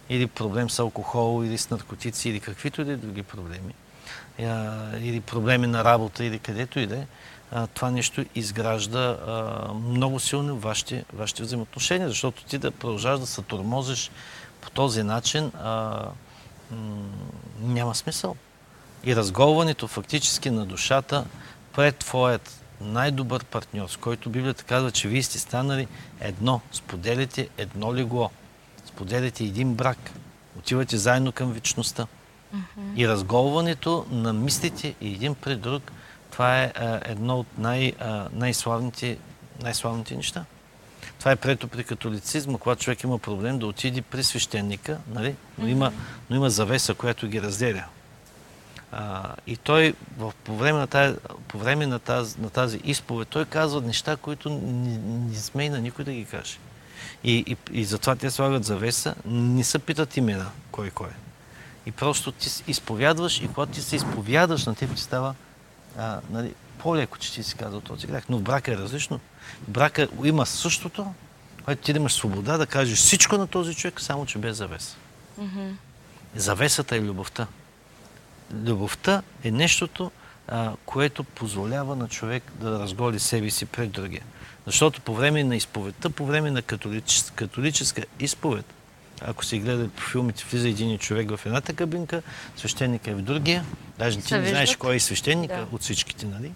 или проблем с алкохол, или с наркотици, или каквито и да е други проблеми, а, или проблеми на работа, или където и да е, това нещо изгражда а, много силно вашите, вашите взаимоотношения, защото ти да продължаваш да се тормозиш по този начин, а, няма смисъл. И разголването фактически на душата пред твоят най-добър партньор, с който Библията казва, че вие сте станали едно, споделяте едно легло, споделяте един брак, отивате заедно към вечността. И разголването на мислите и един пред друг, това е а, едно от най, а, най-славните, най-славните неща. Това е прието при католицизма, когато човек има проблем да отиде при свещеника, нали? но, има, но има завеса, която ги разделя. А, и той в, по време, на тази, по време на, тази, на тази изповед, той казва неща, които не, не сме и на никой да ги каже. И, и, и затова те слагат завеса, не се питат имена, кой кой е. И просто ти изповядваш и когато ти се изповядаш, на теб ти става а, нали, по-леко, че ти си казал този грях. Но в брака е различно. Брака има същото, което ти да имаш свобода да кажеш всичко на този човек, само че без завеса. Завесата е любовта. Любовта е нещото, а, което позволява на човек да разголи себе си пред другия. Защото по време на изповедта, по време на католическа, католическа изповед, ако си гледа по филмите, влиза един човек в едната кабинка, свещеника е в другия. Даже ти не знаеш кой е свещеника Да. от всичките, нали?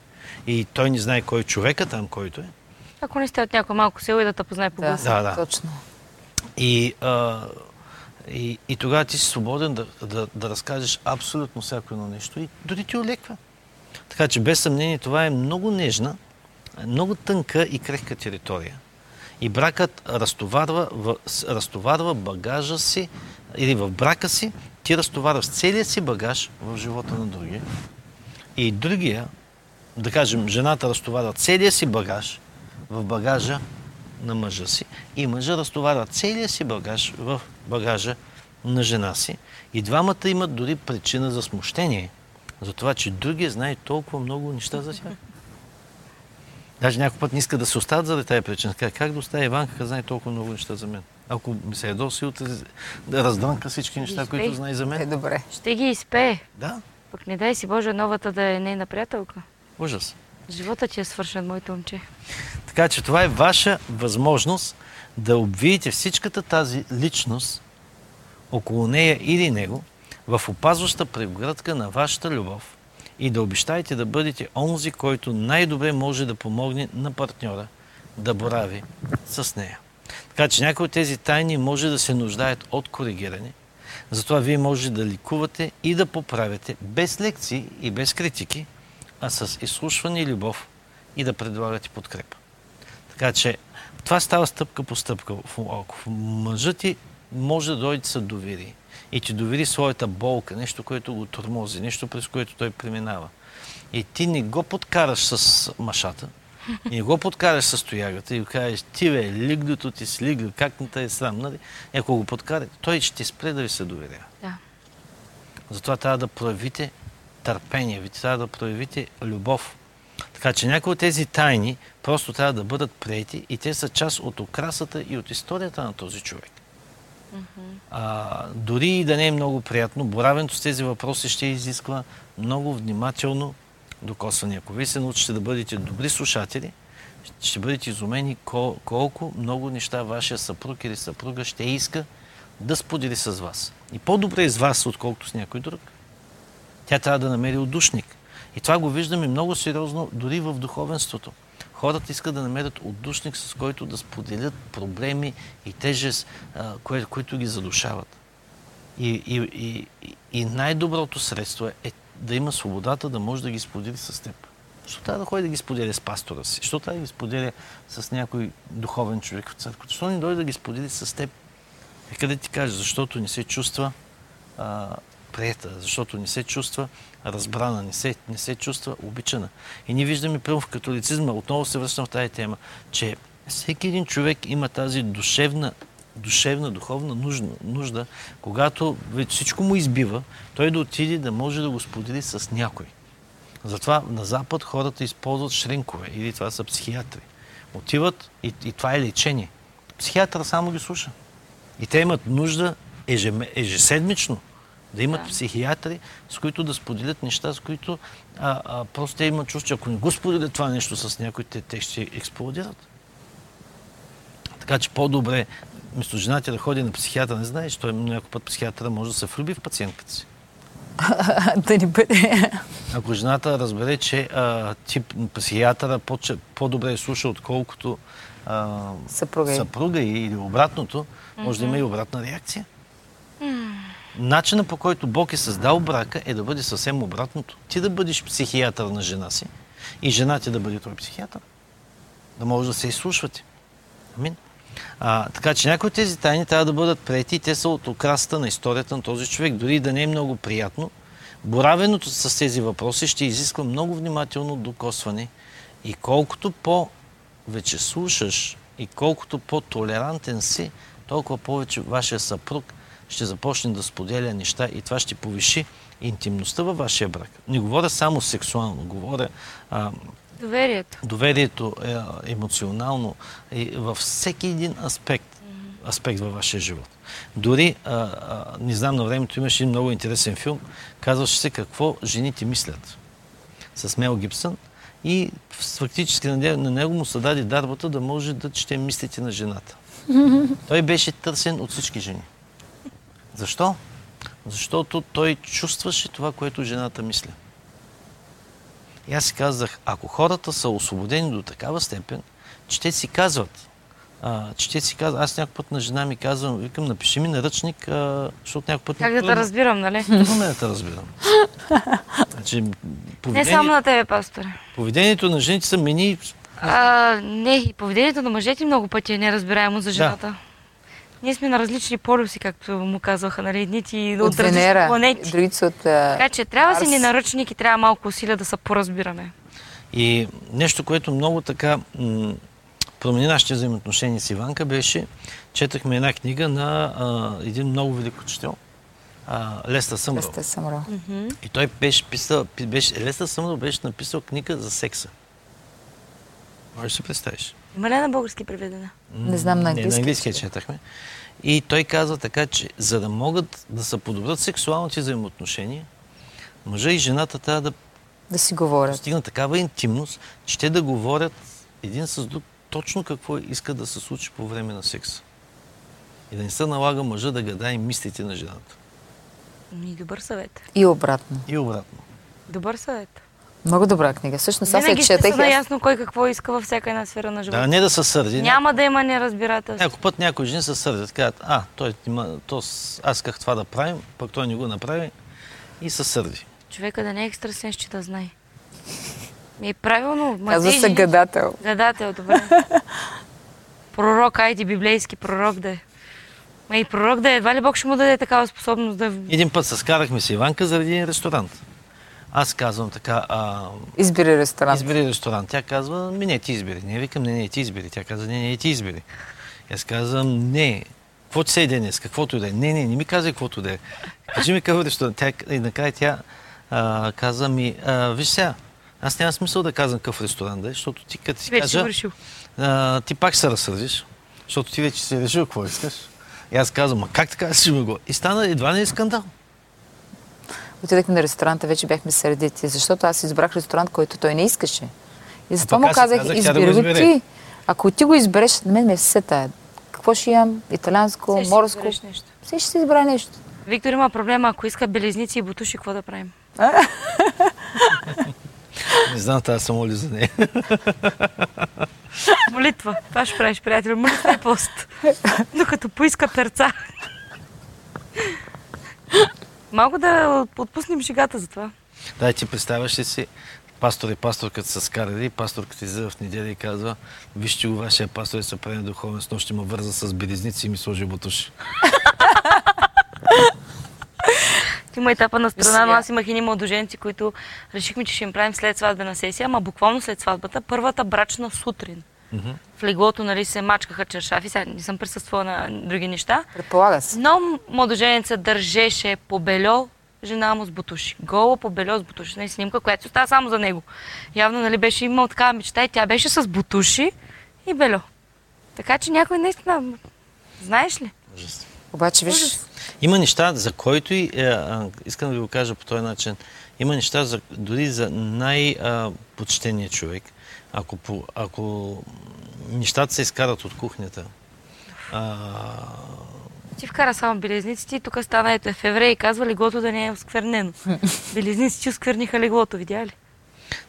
И той не знае кой е човека там, който е. Ако не сте от някой малко село и да те познае по Да, гласа. Да, да. точно. И, а, и, и тогава ти си свободен да, да, да разкажеш абсолютно всяко едно нещо и дори ти олеква. Така че без съмнение това е много нежна, много тънка и крехка територия. И бракът разтоварва, разтоварва багажа си, или в брака си, ти разтоварваш целия си багаж в живота на другия. И другия, да кажем, жената разтоварва целия си багаж в багажа на мъжа си и мъжа разтоварва целия си багаж в багажа на жена си. И двамата имат дори причина за смущение, за това, че другия знае толкова много неща за тях. Даже някой път не иска да се остават заради тази причина. Как, как да оставя Иванка, като знае толкова много неща за мен? Ако ми се ядоси утре, да раздрънка всички неща, които знае за Е, мен. добре. Ще ги изпее. Да, Пък не дай си Боже новата да е нейна приятелка. ужас. Живота ти е свършен, моето момче. Така че това е ваша възможност да обвиете всичката тази личност около нея или него в опазваща преградка на вашата любов и да обещаете да бъдете онзи, който най-добре може да помогне на партньора да борави с нея. Така че някои от тези тайни може да се нуждаят от коригиране. Затова вие може да ликувате и да поправяте без лекции и без критики, а с изслушване и любов и да предлагате подкрепа. Така че това става стъпка по стъпка. Ако мъжът ти може да дойде с доверие и ти довери своята болка, нещо, което го тормози, нещо, през което той преминава. И ти не го подкараш с машата, и не го подкараш с тоягата и го кажеш, ти бе, лигдото ти си лигдо, как не те е срам, нали? И ако го подкарате, той ще спре да ви се доверява. Да. Затова трябва да проявите търпение, ви трябва да проявите любов. Така че някои от тези тайни просто трябва да бъдат приети и те са част от окрасата и от историята на този човек. А, дори и да не е много приятно, боравенето с тези въпроси ще изисква много внимателно докосване. Ако вие се научите да бъдете добри слушатели, ще бъдете изумени кол- колко много неща вашия съпруг или съпруга ще иска да сподели с вас. И по-добре с вас, отколкото с някой друг. Тя трябва да намери отдушник. И това го виждаме много сериозно дори в духовенството. Хората искат да намерят отдушник, с който да споделят проблеми и тежест, а, кое, които ги задушават. И, и, и, и- най-доброто средство е, е да има свободата да може да ги сподели с теб. Защо трябва да ходи да ги споделя с пастора си? Защо трябва да ги споделя с някой духовен човек в църквата? Защо не дойде да ги сподели с теб? И къде ти кажеш? Защото не се чувства а, приета, защото не се чувства разбрана, не се, не се чувства обичана. И ние виждаме първо в католицизма, отново се връщам в тази тема, че всеки един човек има тази душевна, душевна, духовна нужда, нужда, когато всичко му избива, той да отиде да може да го сподели с някой. Затова на Запад хората използват шринкове или това са психиатри. Отиват и, и това е лечение. Психиатър само ги слуша. И те имат нужда ежеме- ежеседмично да имат Да. психиатри, с които да споделят неща, с които а, а, просто те имат чувство, че ако не го споделят това нещо с някой, те, те ще експлодират. Така че по-добре, вместо жената да ходи на психиатър, не знаеш, той някой път психиатъра може да се влюби в пациентката си. *laughs* да ни бъде. Ако жената разбере, че а, тип психиатъра по- по-добре е слуша, отколкото а, Съпруга съпруга й или обратното, може да има и обратна реакция. Начинът по който Бог е създал брака е да бъде съвсем обратното. Ти да бъдеш психиатър на жена си и жена ти да бъде твой психиатър. Да може да се изслушвате. Амин. А, така че някои от тези тайни трябва да бъдат прети и те са от окрасата на историята на този човек. Дори да не е много приятно, боравеното с тези въпроси ще изисква много внимателно докосване и колкото по-вече слушаш и колкото по-толерантен си, толкова повече вашия съпруг ще започне да споделя неща и това ще повиши интимността във вашия брак. Не говоря само сексуално, говоря а, Доверието. доверието е, емоционално и във всеки един аспект, аспект във вашия живот. Дори, а, а, не знам, на времето имаше един много интересен филм, казваше се какво жените мислят с Мел Гибсън и фактически на него, на него му се даде дарбата да може да чете мислите на жената. *laughs* Той беше търсен от всички жени. Защо? Защото той чувстваше това, което жената мисли. И аз си казах, ако хората са освободени до такава степен, че те си казват, а, че те си казват, аз някой път на жена ми казвам, викам, напиши ми наръчник, а, защото някой път... Как да те разбирам, нали? Трудно ме да те разбирам. Значи, Не поведение, само на тебе, пасторе. поведението на жените са мени... А, не, и поведението на мъжете много пъти е неразбираемо за жената. Ние сме на различни полюси, както му казваха, нали, едните и От от Венера, планети. другите са от... а, Така че трябва да си Марс. ни наръчник и трябва малко усилия да се поразбираме. И нещо, което много така м- промени нашите взаимоотношения с Иванка, беше, четахме една книга на а, един много велик учител, а, Леста Съмрал. Леста Съмрал. И той беше писал, пи- беше, Леста Съмрал беше написал книга за секса. Може да си представиш. Има ли на български преведена? Не знам на Не, на английски. английски четахме. И той казва така, че за да могат да се подобрят сексуалните взаимоотношения, мъжа и жената трябва да Да си говорят. постигнат такава интимност, че те да говорят един с друг точно какво иска да се случи по време на секса. И да не се налага мъжа да гадае мислите на жената. Ми, добър съвет. И обратно. И обратно. Добър съвет. Много добра книга. Всъщност аз я Винаги ще и наясно кой какво иска във всяка една сфера на живота. Да, не да се сърди. Няма да има неразбирателство. Някой път някои жени се сърдят. Казват, а, той, има, то, аз исках това да правим, пък той не го направи и се сърди. Човека да не е екстрасенс, че да знае. Ми правилно. ма Казва се гадател. Гадател, добре. *laughs* пророк, айди, библейски пророк да е. Ма и пророк да е, едва ли Бог ще му даде такава способност да... Един път се скарахме с Иванка заради един ресторант. Аз казвам така, а, Избери ресторант. избери ресторант. Тя казва, ми не, ти избери. Не, викам, не, не, ти избери. Тя казва, не, не, ти избери. Аз казвам, не, какво ти се иде днес, каквото и да е. Не, не, не ми казвай каквото да е. Кажи ми какъв ресторант. Тя, и накрая тя а, каза ми, а, виж сега, аз няма смисъл да казвам какъв ресторант да е, защото ти като си Вече кажа, а, ти пак се разсърдиш, защото ти вече си решил какво искаш. И аз казвам, ма как така си ми го? И стана едва не е скандал. Отидахме на ресторанта, вече бяхме сърдити, защото аз избрах ресторант, който той не искаше. И затова му казах, казах избери го ти. Ако ти го избереш, на мен ме все тая. Какво ще ям? Италианско, Все морско. Все ще си избера нещо. Виктор има проблема, ако иска белезници и бутуши, какво да правим? Не знам, тази се моли за нея. Молитва. Това ще правиш, приятел. Молитва и пост. Докато поиска перца. Малко да отпуснем шегата за това. Да, ти представяш ли си, пастор и пасторката са скарали, и пасторката излиза в неделя и казва, вижте го, вашия пастор е се прави духовен, с нощ ме върза с белезници и ми сложи бутуши. *laughs* Има етапа на страна, но аз имах и младоженци, които решихме, че ще им правим след сватбена сесия, ама буквално след сватбата, първата брачна сутрин. В леглото, нали, се мачкаха чершафи, сега не съм присъствала на други неща. Предполага се. Но младоженеца държеше по бельо жена му с бутуши. Гола по бельо с бутуши. Нали, снимка, която си остава само за него. Явно нали, беше имал такава мечта и тя беше с бутуши и бельо. Така че някой наистина... Знаеш ли? Обаче, виж, Ужас. Има неща, за който и, е, искам да ви го кажа по този начин, има неща, за, дори за най-почтения човек, ако, по, ако нещата се изкарат от кухнята, а, Ти вкара само белезниците и тук стана ето е в еврей и казва леглото да не е осквернено. *laughs* Белезниците оскверниха леглото, видя ли?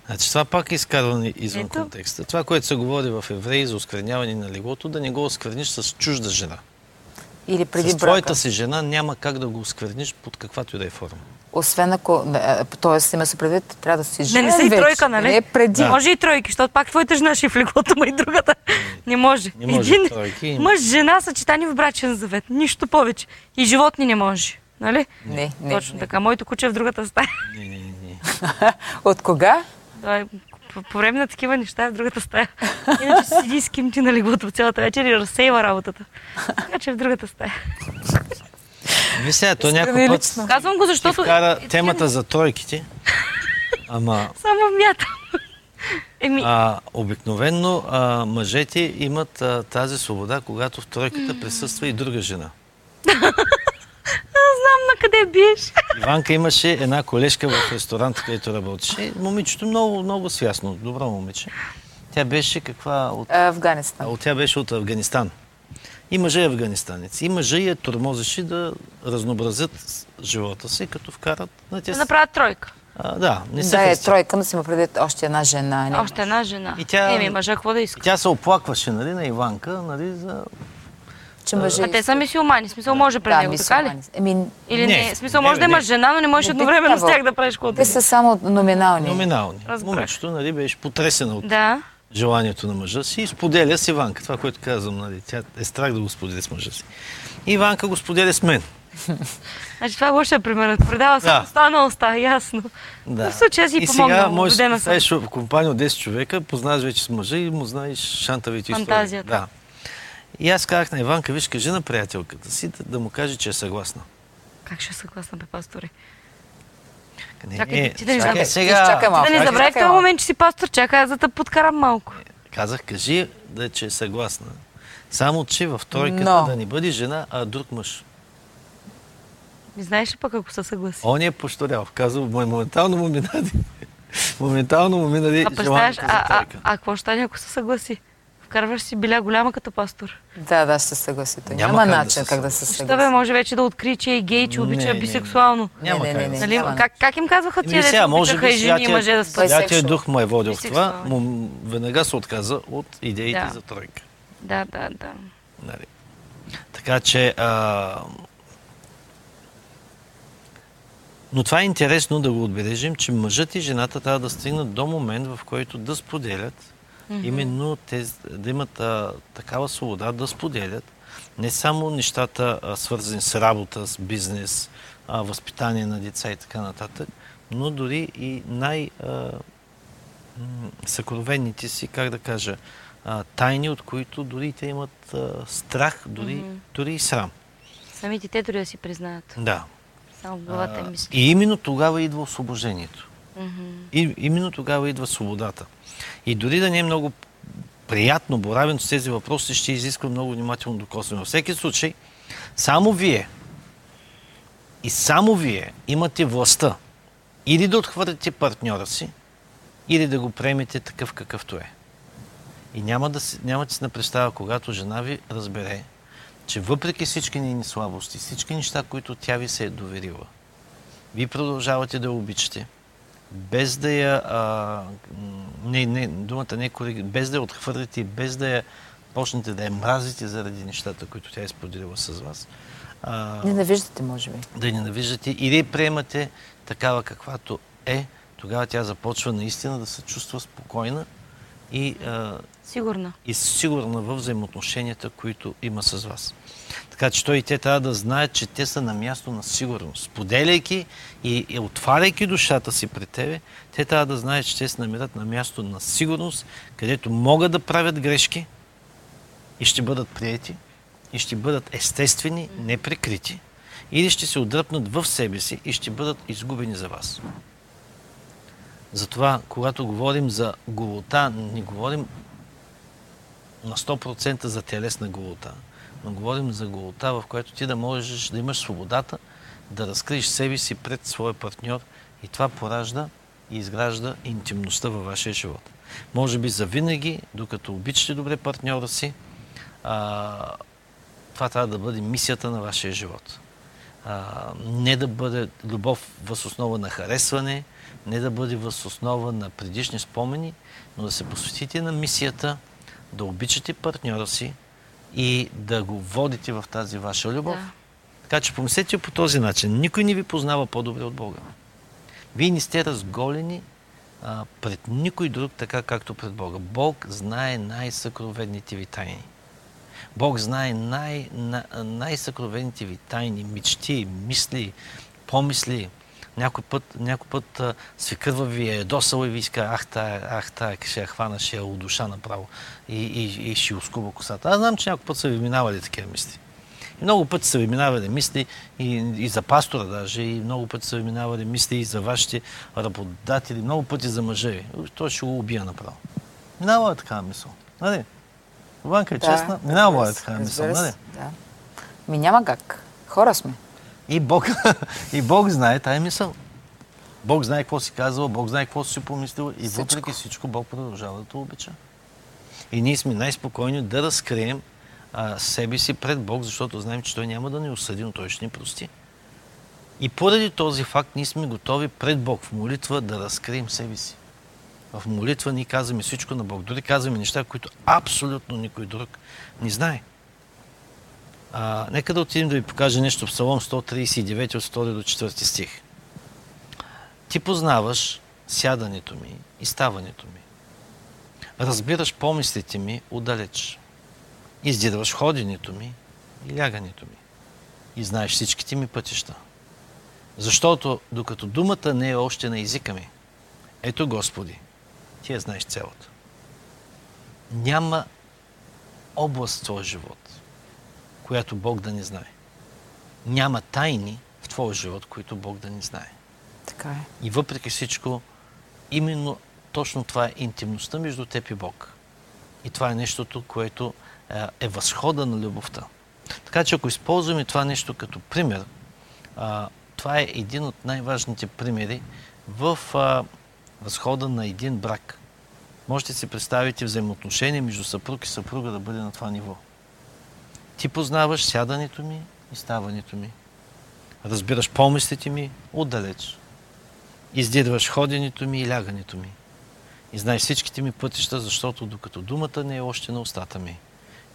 Значи това пак е изкарване извън Ето. контекста. Това, което се говори в Евреи за оскверняване на леглото, да не го оскверниш с чужда жена. или преди с брака. твоята си жена няма как да го оскверниш под каквато и да е форма. Освен ако, т.е. има се предвид, трябва да си Не, женен не са и вече. тройка, нали? Не преди. Да. Може и тройки, защото пак твоята жена ще е в леглото, ма и другата. Не може. Не може Един тройки, има. мъж, жена съчетани в брачен завет. Нищо повече. И животни не може. Нали? Не, не. Точно не. така. Моето куче е в другата стая. Не, не, не, не. *laughs* От кога? Той, по, по време на такива неща е в другата стая. Иначе седи и скимти на леглото цялата вечер и разсейва работата. Така че е в другата стая. *laughs* Сега, то някой път лично. Казвам го, защото... вкара темата за тройките. Ама Само мятам. Еми, а, обикновенно а, мъжете имат а, тази свобода, когато в тройката присъства и друга жена. знам на къде биеш. Иванка имаше една колежка в ресторант, където работеше. Момичето много, много свясно, добро момиче. Тя беше каква от... Афганистан. А, от тя беше от Афганистан. И мъже афганистанец. И мъже я тормозеше да разнообразят живота си, като вкарат... На те Да направят тройка. а, да, не се Да, е тройка, но си има предвид още една жена. Не? Още една жена. И тя- Еми, мъжа, какво да И иска? тя се оплакваше нали, на Иванка нали, за Че мъже... А те са мисиомани. Смисъл може при него, така ли? Еми, Или Не. не? Смисъл Не, може да бе, имаш не. жена, но не можеш Не едновременно с тях да правиш каквото. те са само номинални. номинални. Разбрах. Момичето нали, беше потресена от Да. Желанието на мъжа си и споделя с Иванка. Това, което казвам, нали, тя е страх да го сподели с мъжа си. Иванка го споделя с мен. *laughs* Значи това е лошия пример. Предава се Да. уста, ясно. Да. В случая си и помогнал, сега можеш да представиш в компания от 10 човека, познаваш вече с мъжа и му знаеш шантавите истории. Фантазията. Да. И аз казах на Иванка, виж, кажи на приятелката си да, да му каже, че е съгласна. Как ще е съгласна, бе, пасторе? Не, Чакай, е, ти да не чакай сега. Чакай малко. Ти да не забравяй в този момент, че си пастор. Чакай, аз да те подкарам малко. Казах, кажи да, че е съгласна. Само, че в тройката Но. да не бъде жена, а друг мъж. Не знаеш ли пък ако се съгласи? Он е пошторял. Казал, мо- моментално му минади. *laughs* моментално му минади А желанието за а, а, тройка. а какво ще стане, ако се съгласи? Вкарваш си биля голяма като пастор. Да, да, ще се съгласи. Той Няма няма, как да начин се как да се Що съгласи. бе, може вече да откри, че е гей, че Не, обича не, бисексуално. Няма не, как не, да не. се- Нали? няма Как, как им казваха тия, сега, може би и жени и мъже да спят? святия Бисексуал. дух му е водил в това, му, веднага се отказа от идеите Да. за тройка. Да, да, да. Нали. Така че... А... Но това е интересно да го отбележим, че мъжът и жената трябва да стигнат до момент, в който да споделят, mm-hmm. именно те, да имат а, такава свобода да споделят не само нещата а, свързани с работа, с бизнес, а, възпитание на деца и така нататък, но дори и най- а, м, съкровенните си, как да кажа, а, тайни, от които дори те имат а, страх, дори, Мгм. дори и срам. Самите те дори да си признаят. Да. Само в главата мисли. и именно тогава идва освобождението. И, именно тогава идва свободата. И дори да не е много приятно боравен с тези въпроси, ще изисква много внимателно докосване. Във всеки случай, само вие и само вие имате властта или да отхвърлите партньора си, или да го приемете такъв какъвто е. И няма да си, нямате си на представа, когато жена ви разбере, че въпреки всички нейни слабости, всички неща, които тя ви се е доверила, вие продължавате да обичате, без да я, а, не, не, думата не е без да я отхвърлите, и без да я почнете да я мразите заради нещата, които тя е споделила с вас. А, Ненавиждате, може би. да я ненавиждате или приемате такава каквато е, тогава тя започва наистина да се чувства спокойна и, а, Сигурна. и сигурна в взаимоотношенията, които има с вас. Така че той и те трябва да знаят, че те са на място на сигурност. Споделяйки и, и отваряйки душата си пред тебе, те трябва да знаят, че те се намират на място на сигурност, където могат да правят грешки и ще бъдат приети, и ще бъдат естествени, неприкрити, или ще се отдръпнат в себе си и ще бъдат изгубени за вас. Затова, когато говорим за голота, не говорим на 100% за телесна голота, но говорим за голота, в която ти да можеш да имаш свободата да разкриеш себе си пред своя партньор и това поражда и изгражда интимността във вашия живот. Може би за винаги, докато обичате добре партньора си, а, това трябва да бъде мисията на вашия живот. А, не да бъде любов въз основа на харесване, не да бъде въз основа на предишни спомени, но да се посветите на мисията, да обичате партньора си и да го водите в тази ваша любов. Да. Така че помислете по този начин. Никой не ви познава по-добре от Бога. Вие не сте разголени а, пред никой друг, така както пред Бога. Бог знае най-съкровенните ви тайни. Бог знае най- на- най-съкровените ви тайни, мечти, мисли, помисли. Някой път, някой път свекърва ви е досала и ви иска, ах, тая, ах, тая, ще я хвана, ще я удуша направо и, и, и ще оскуба косата. Аз знам, че някой път са ви минавали такива мисли. И много пъти са ви минавали мисли и, и за пастора даже, и много пъти са ви минавали мисли и за вашите работодатели, много пъти за мъжа ви. Той ще го убия направо. Минава е такава мисъл. Нали? Ванка е честна. Минава е такава мисъл. Нали? Да. Ми няма как. Хора сме. И Бог, *laughs* и Бог знае тая мисъл. Бог знае какво си казал, Бог знае какво си помислил и Всичко. въпреки всичко Бог продължава да те обича. И ние сме най-спокойни да разкрием а, себе си пред Бог, защото знаем, че Той няма да ни осъди, но Той ще ни прости. И поради този факт ние сме готови пред Бог в молитва да разкрием себе си. В молитва ние казваме всичко на Бог. Дори казваме неща, които абсолютно никой друг не знае. А, нека да отидем да ви покажа нещо Псалом 139 от 2 до 4 стих. Ти познаваш сядането ми и ставането ми. Разбираш помислите ми отдалеч. Издирваш ходенето ми и лягането ми. И знаеш всичките ми пътища. Защото докато думата не е още на езика ми, ето Господи, ти я знаеш цялата. Няма област в твоя живот, която Бог да не знае. Няма тайни в твоя живот, които Бог да не знае. Така е. И въпреки всичко, именно точно това е интимността между теб и Бог. И това е нещото, което е, възхода на любовта. Така че ако използваме това нещо като пример, а, това е един от най-важните примери в а, възхода на един брак. Можете си представите взаимоотношение между съпруг и съпруга да бъде на това ниво. Ти познаваш сядането ми и ставането ми. Разбираш помислите ми отдалеч. Издирваш ходенето ми и лягането ми. И знаеш всичките ми пътища, защото докато думата не е още на устата ми.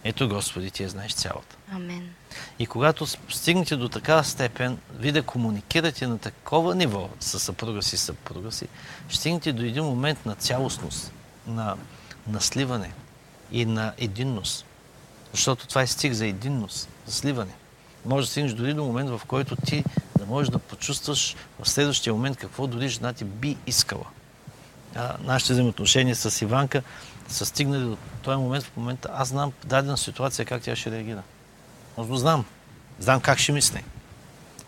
Ето, Господи, ти я знаеш цялата. Амен. И когато стигнете до такава степен, ви да комуникирате на такова ниво с съпруга си, съпруга си, ще стигнете до един момент на цялостност, на, на сливане и на единност. Защото това е стих за единност, за сливане. Може да стигнеш дори до момент, в който ти да можеш да почувстваш в следващия момент какво дори жена ти би искала. А, нашите взаимоотношения с Иванка са стигнали до този момент, в момента аз знам дадена ситуация как тя ще реагира. Аз го знам. Знам как ще мисли.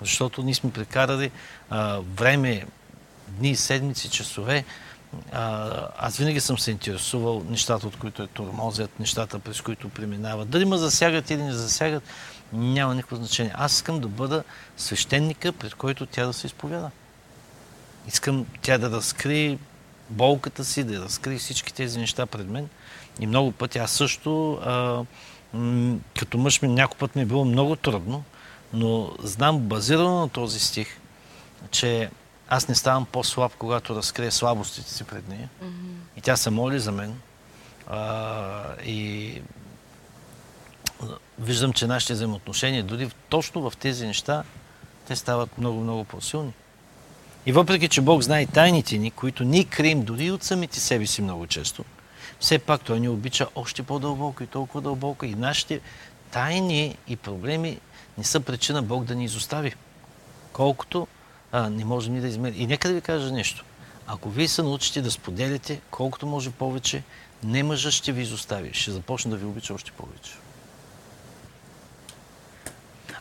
Защото ние сме прекарали а, време, дни, седмици, часове. А, аз винаги съм се интересувал нещата, от които е тормозят, нещата, през които преминават. Дали ме засягат или не засягат, няма никакво значение. Аз искам да бъда свещеника, пред който тя да се изповяда. Искам тя да разкрие болката си, да разкрие всички тези неща пред мен. И много пъти аз също, а, м- като мъж ми някой път ми е било много трудно, но знам базирано на този стих, че аз не ставам по-слаб, когато разкрия слабостите си пред нея. И тя се моли за мен. А, и виждам, че нашите взаимоотношения, дори точно в тези неща, те стават много-много по-силни. И въпреки, че Бог знае тайните ни, които ние крием дори от самите себе си много често, все пак Той ни обича още по-дълбоко и толкова дълбоко. И нашите тайни и проблеми не са причина Бог да ни изостави. Колкото а, не можем ни да измерим. И нека да ви кажа нещо. Ако вие се научите да споделяте колкото може повече, не мъжът ще ви изостави. Ще започне да ви обича още повече.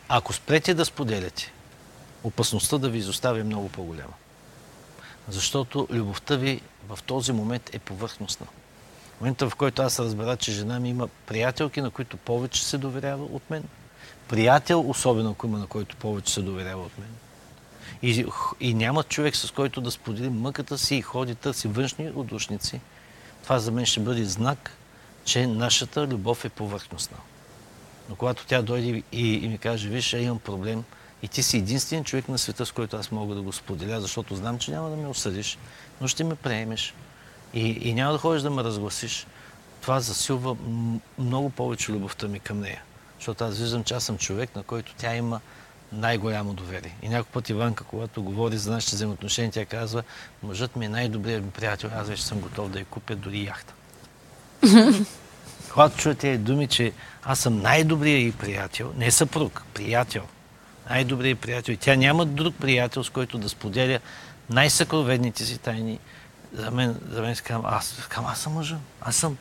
Ако спрете да споделяте, опасността да ви изостави е много по-голяма. Защото любовта ви в този момент е повърхностна. В момента, в който аз разбера, че жена ми има приятелки, на които повече се доверява от мен, приятел, особено ако има на който повече се доверява от мен, и, и няма човек, с който да сподели мъката си и ходи търси външни отдушници, това за мен ще бъде знак, че нашата любов е повърхностна. Но когато тя дойде и, и ми каже, виж, я имам проблем, и ти си единствен човек на света, с който аз мога да го споделя, защото знам, че няма да ме осъдиш, но ще ме приемеш. И, и няма да ходиш да ме разгласиш. Това засилва много повече любовта ми към нея. Защото аз виждам, че аз съм човек, на който тя има най-голямо доверие. И някой път Иванка, когато говори за нашите взаимоотношения, тя казва, мъжът ми е най-добрият ми приятел, аз вече съм готов да я купя дори яхта. *laughs* Когато чуя тези думи, че аз съм най-добрият и приятел, не съпруг, приятел, най-добрият приятел. И тя няма друг приятел, с който да споделя най-съкроведните си тайни. За мен, за мен казвам, аз, казвам, аз съм мъжа, аз съм,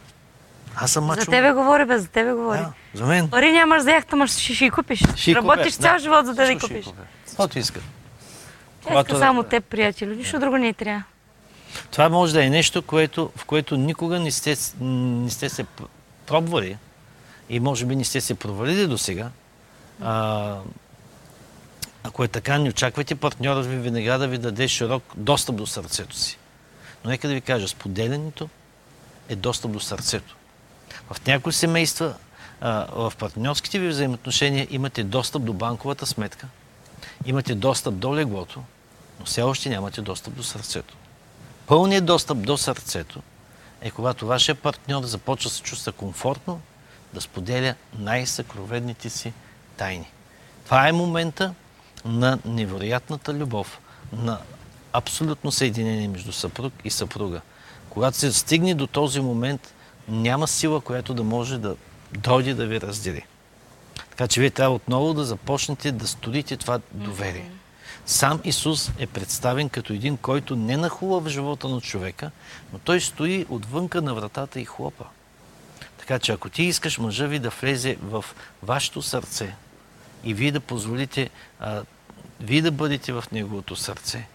аз съм мачо. За тебе говори, бе, за тебе говори. Да, за мен. Пари нямаш за яхта, ма ще, ще купиш. Я Работиш купя, цял да. живот, за да я купиш. Каквото иска. Тя Когато- иска само теб, приятели. Нищо друго не трябва. Това може да е нещо, което, в което никога не сте, не сте се пр- пробвали и може би не сте се провалили до сега. А, ако е така, не очаквайте партньорът ви веднага да ви даде широк достъп до сърцето си. Но нека да ви кажа, споделянето е достъп до сърцето. В някои семейства, в партньорските ви взаимоотношения имате достъп до банковата сметка, имате достъп до леглото, но все още нямате достъп до сърцето. Пълният достъп до сърцето е когато вашия партньор започва да се чувства комфортно да споделя най-съкровенните си тайни. Това е момента на невероятната любов, на абсолютно съединение между съпруг и съпруга. Когато се стигне до този момент, няма сила, която да може да дойде да ви раздели. Така че вие трябва отново да започнете да строите това доверие. Сам Исус е представен като един, който не нахува в живота на човека, но той стои отвънка на вратата и хлопа. Така че ако ти искаш мъжа ви да влезе в вашето сърце и вие да позволите, а, вие да бъдете в неговото сърце,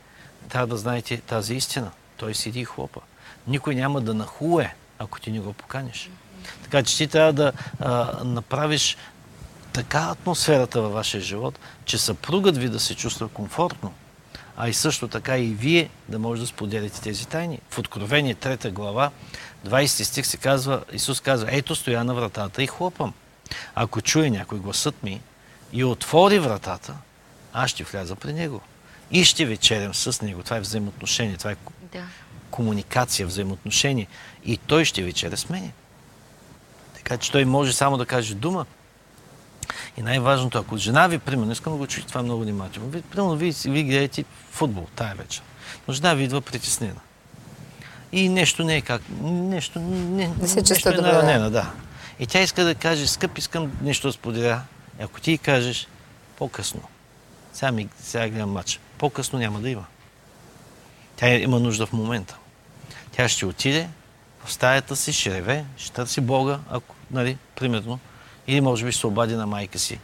трябва да знаете тази истина. Той седи и хлопа. Никой няма да нахуе, ако ти не го поканиш. Така че ти трябва да а, направиш така атмосферата във вашия живот, че съпругът ви да се чувства комфортно, а и също така и вие да може да споделите тези тайни. В Откровение 3 глава, 20 стих се казва, Исус казва, ето стоя на вратата и хлопам. Ако чуе някой гласът ми и отвори вратата, аз ще вляза при него. И ще вечерям с него. Това е взаимоотношение, това е Да. Комуникация, взаимоотношение. И той ще вечеря с мене. Така че той може само да каже дума. И най-важното, ако жена ви, примерно, искам да го чуете това много внимателно. Ви, примерно, вие, ви гледате футбол тая вечер. Но жена ви идва притеснена. И нещо не е как. Нещо, не, Не се нещо е наранена, да. И тя иска да каже, скъп, искам нещо да споделя. Ако ти кажеш, по-късно. Сега, ми, сега гледам матч. По-късно няма да има. Тя има нужда в момента. Тя ще отиде в стаята си, ще реве, ще търси Бога, ако, нали, примерно, или може би ще се обади на майка си,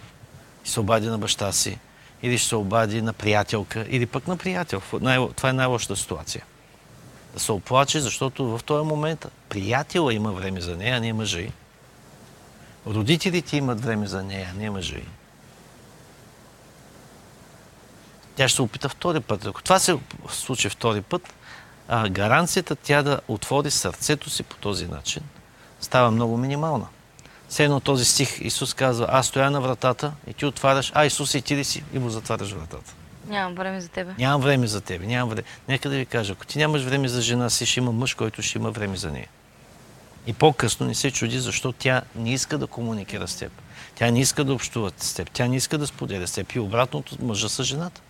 ще се обади на баща си, или ще се обади на приятелка, или пък на приятел. Това е най-лошата ситуация. Да се оплаче, защото в този момент приятела има време за нея, а не мъжа й. Родителите имат време за нея, а не мъжа й. Тя ще се опита втори път. Ако това се случи втори път, а, гаранцията тя да отвори сърцето си по този начин става много минимална. Все едно този стих Исус казва, аз стоя на вратата и ти отваряш, а Исус и ти ли си и му затваряш вратата. Нямам време за тебе. Нямам време за тебе, нямам време. Нека да ви кажа, ако ти нямаш време за жена си, ще има мъж, който ще има време за нея. И по-късно не се чуди, защо тя не иска да комуникира с теб. Тя не иска да общува с теб. Тя не иска да споделя с теб. И обратното, мъжа с жената.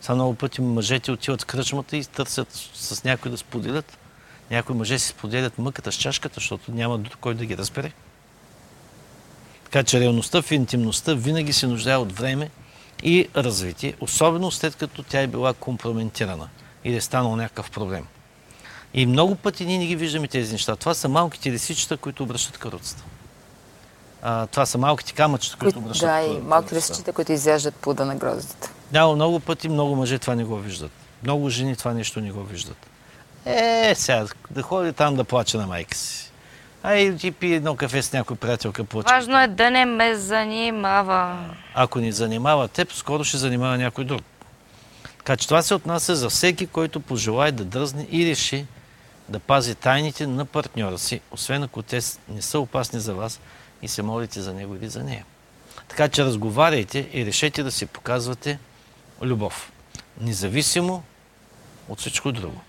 Сега много пъти мъжете отиват в кръчмата и търсят с някой да споделят. Някои мъже си споделят мъката с чашката, защото няма друг кой да ги разбере. Така че реалността в интимността винаги се нуждае от време и развитие, особено след като тя е била компрометирана или е станал някакъв проблем. И много пъти ние не ги виждаме тези неща. Това са малките лисичета, които обръщат каруцата. А, това са малките камъчета, които обръщат да, и каруцата. малки лисичета, които изяждат плода на гроздите. Да, много пъти много мъже това не го виждат. Много жени това нещо не го виждат. Е, сега, да ходи там да плаче на майка си. Ай, ти пие едно кафе с някой приятелка, плаче. Важно е да не ме занимава. Ако ни занимава теб, скоро ще занимава някой друг. Така че това се отнася за всеки, който пожелае да дръзне и реши да пази тайните на партньора си, освен ако те не са опасни за вас и се молите за него или за нея. Така че разговаряйте и решете да си показвате любов. Независимо от всичко друго.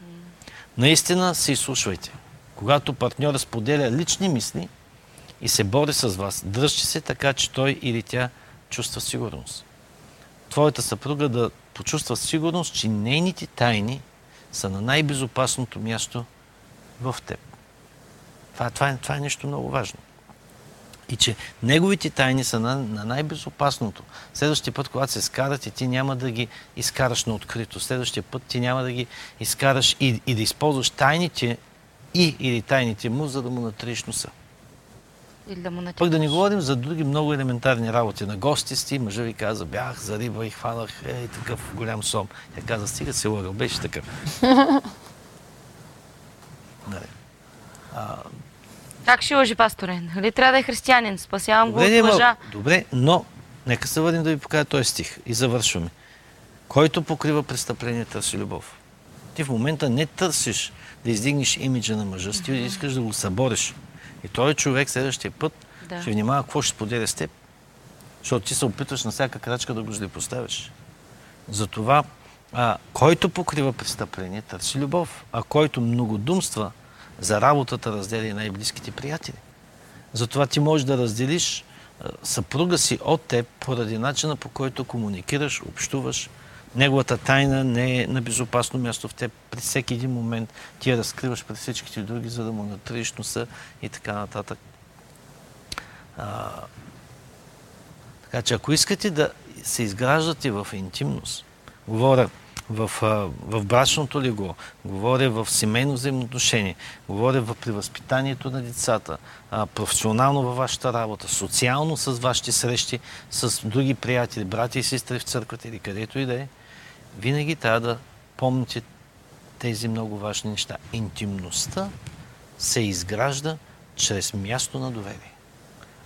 Наистина се изслушвайте. Когато партньора споделя лични мисли и се бори с вас, дръжте се така, че той или тя чувства сигурност. Твоята съпруга да почувства сигурност, че нейните тайни са на най-безопасното място в теб. Това, това, е, това е нещо много важно. И че неговите тайни са на, на най-безопасното. Следващия път, когато се скарате, ти няма да ги изкараш на открито. Следващия път ти няма да ги изкараш и, и да използваш тайните и или тайните му, за да му натриеш носа. Или да му Пък да не натикаш. говорим за други много елементарни работи. На гости сти, мъжа ви каза, бях за риба и хванах ей, такъв голям сом. Тя каза, стига се лъгал, беше такъв. *laughs* Нали. Как ще лъжи пасторе? Нали трябва да е християнин? Спасявам го Добре, от де, ма- лъжа. добре, но нека се върнем да ви покажа този стих и завършваме. Който покрива престъпление, търси любов. Ти в момента не търсиш да издигнеш имиджа на мъжа си, ти искаш да го събориш. И този човек следващия път Да. ще внимава какво ще споделя с теб. Защото ти се опитваш на всяка крачка да го злепоставиш. Затова, а, който покрива престъпление, търси любов. А който многодумства за работата, разделя най-близките приятели. Затова ти можеш да разделиш съпруга си от теб поради начина по който комуникираш, общуваш. Неговата тайна не е на безопасно място в теб. При всеки един момент ти я разкриваш пред всичките други, за да му натриеш носа и така нататък. А, така че ако искате да се изграждате в интимност, говоря в, в брачното легло, говоря в семейно взаимоотношение, говоря в, при възпитанието на децата, професионално във вашата работа, социално с вашите срещи, с други приятели, брати и сестри в църквата или където и да е, винаги трябва да помните тези много важни неща. Интимността се изгражда чрез място на доверие.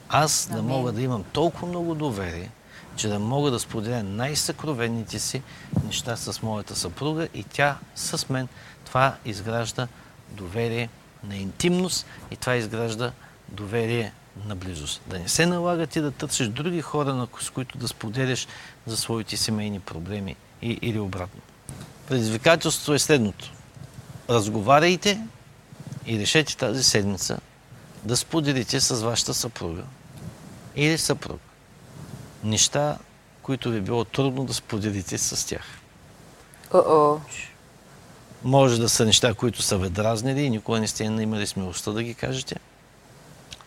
Аз да мога да имам толкова много доверие, че да мога да споделя най-съкровенните си неща с моята съпруга и тя с мен. Това изгражда доверие на интимност и това изгражда доверие на близост. Да не се налага ти да търсиш други хора, с които да споделяш за своите семейни проблеми и, или обратно. Предизвикателството е следното. Разговаряйте и решете тази седмица да споделите с вашата съпруга или съпруг неща, които ви било трудно да споделите с тях. О-о. Може да са неща, които са ви дразнили и никога не сте имали смелостта да ги кажете.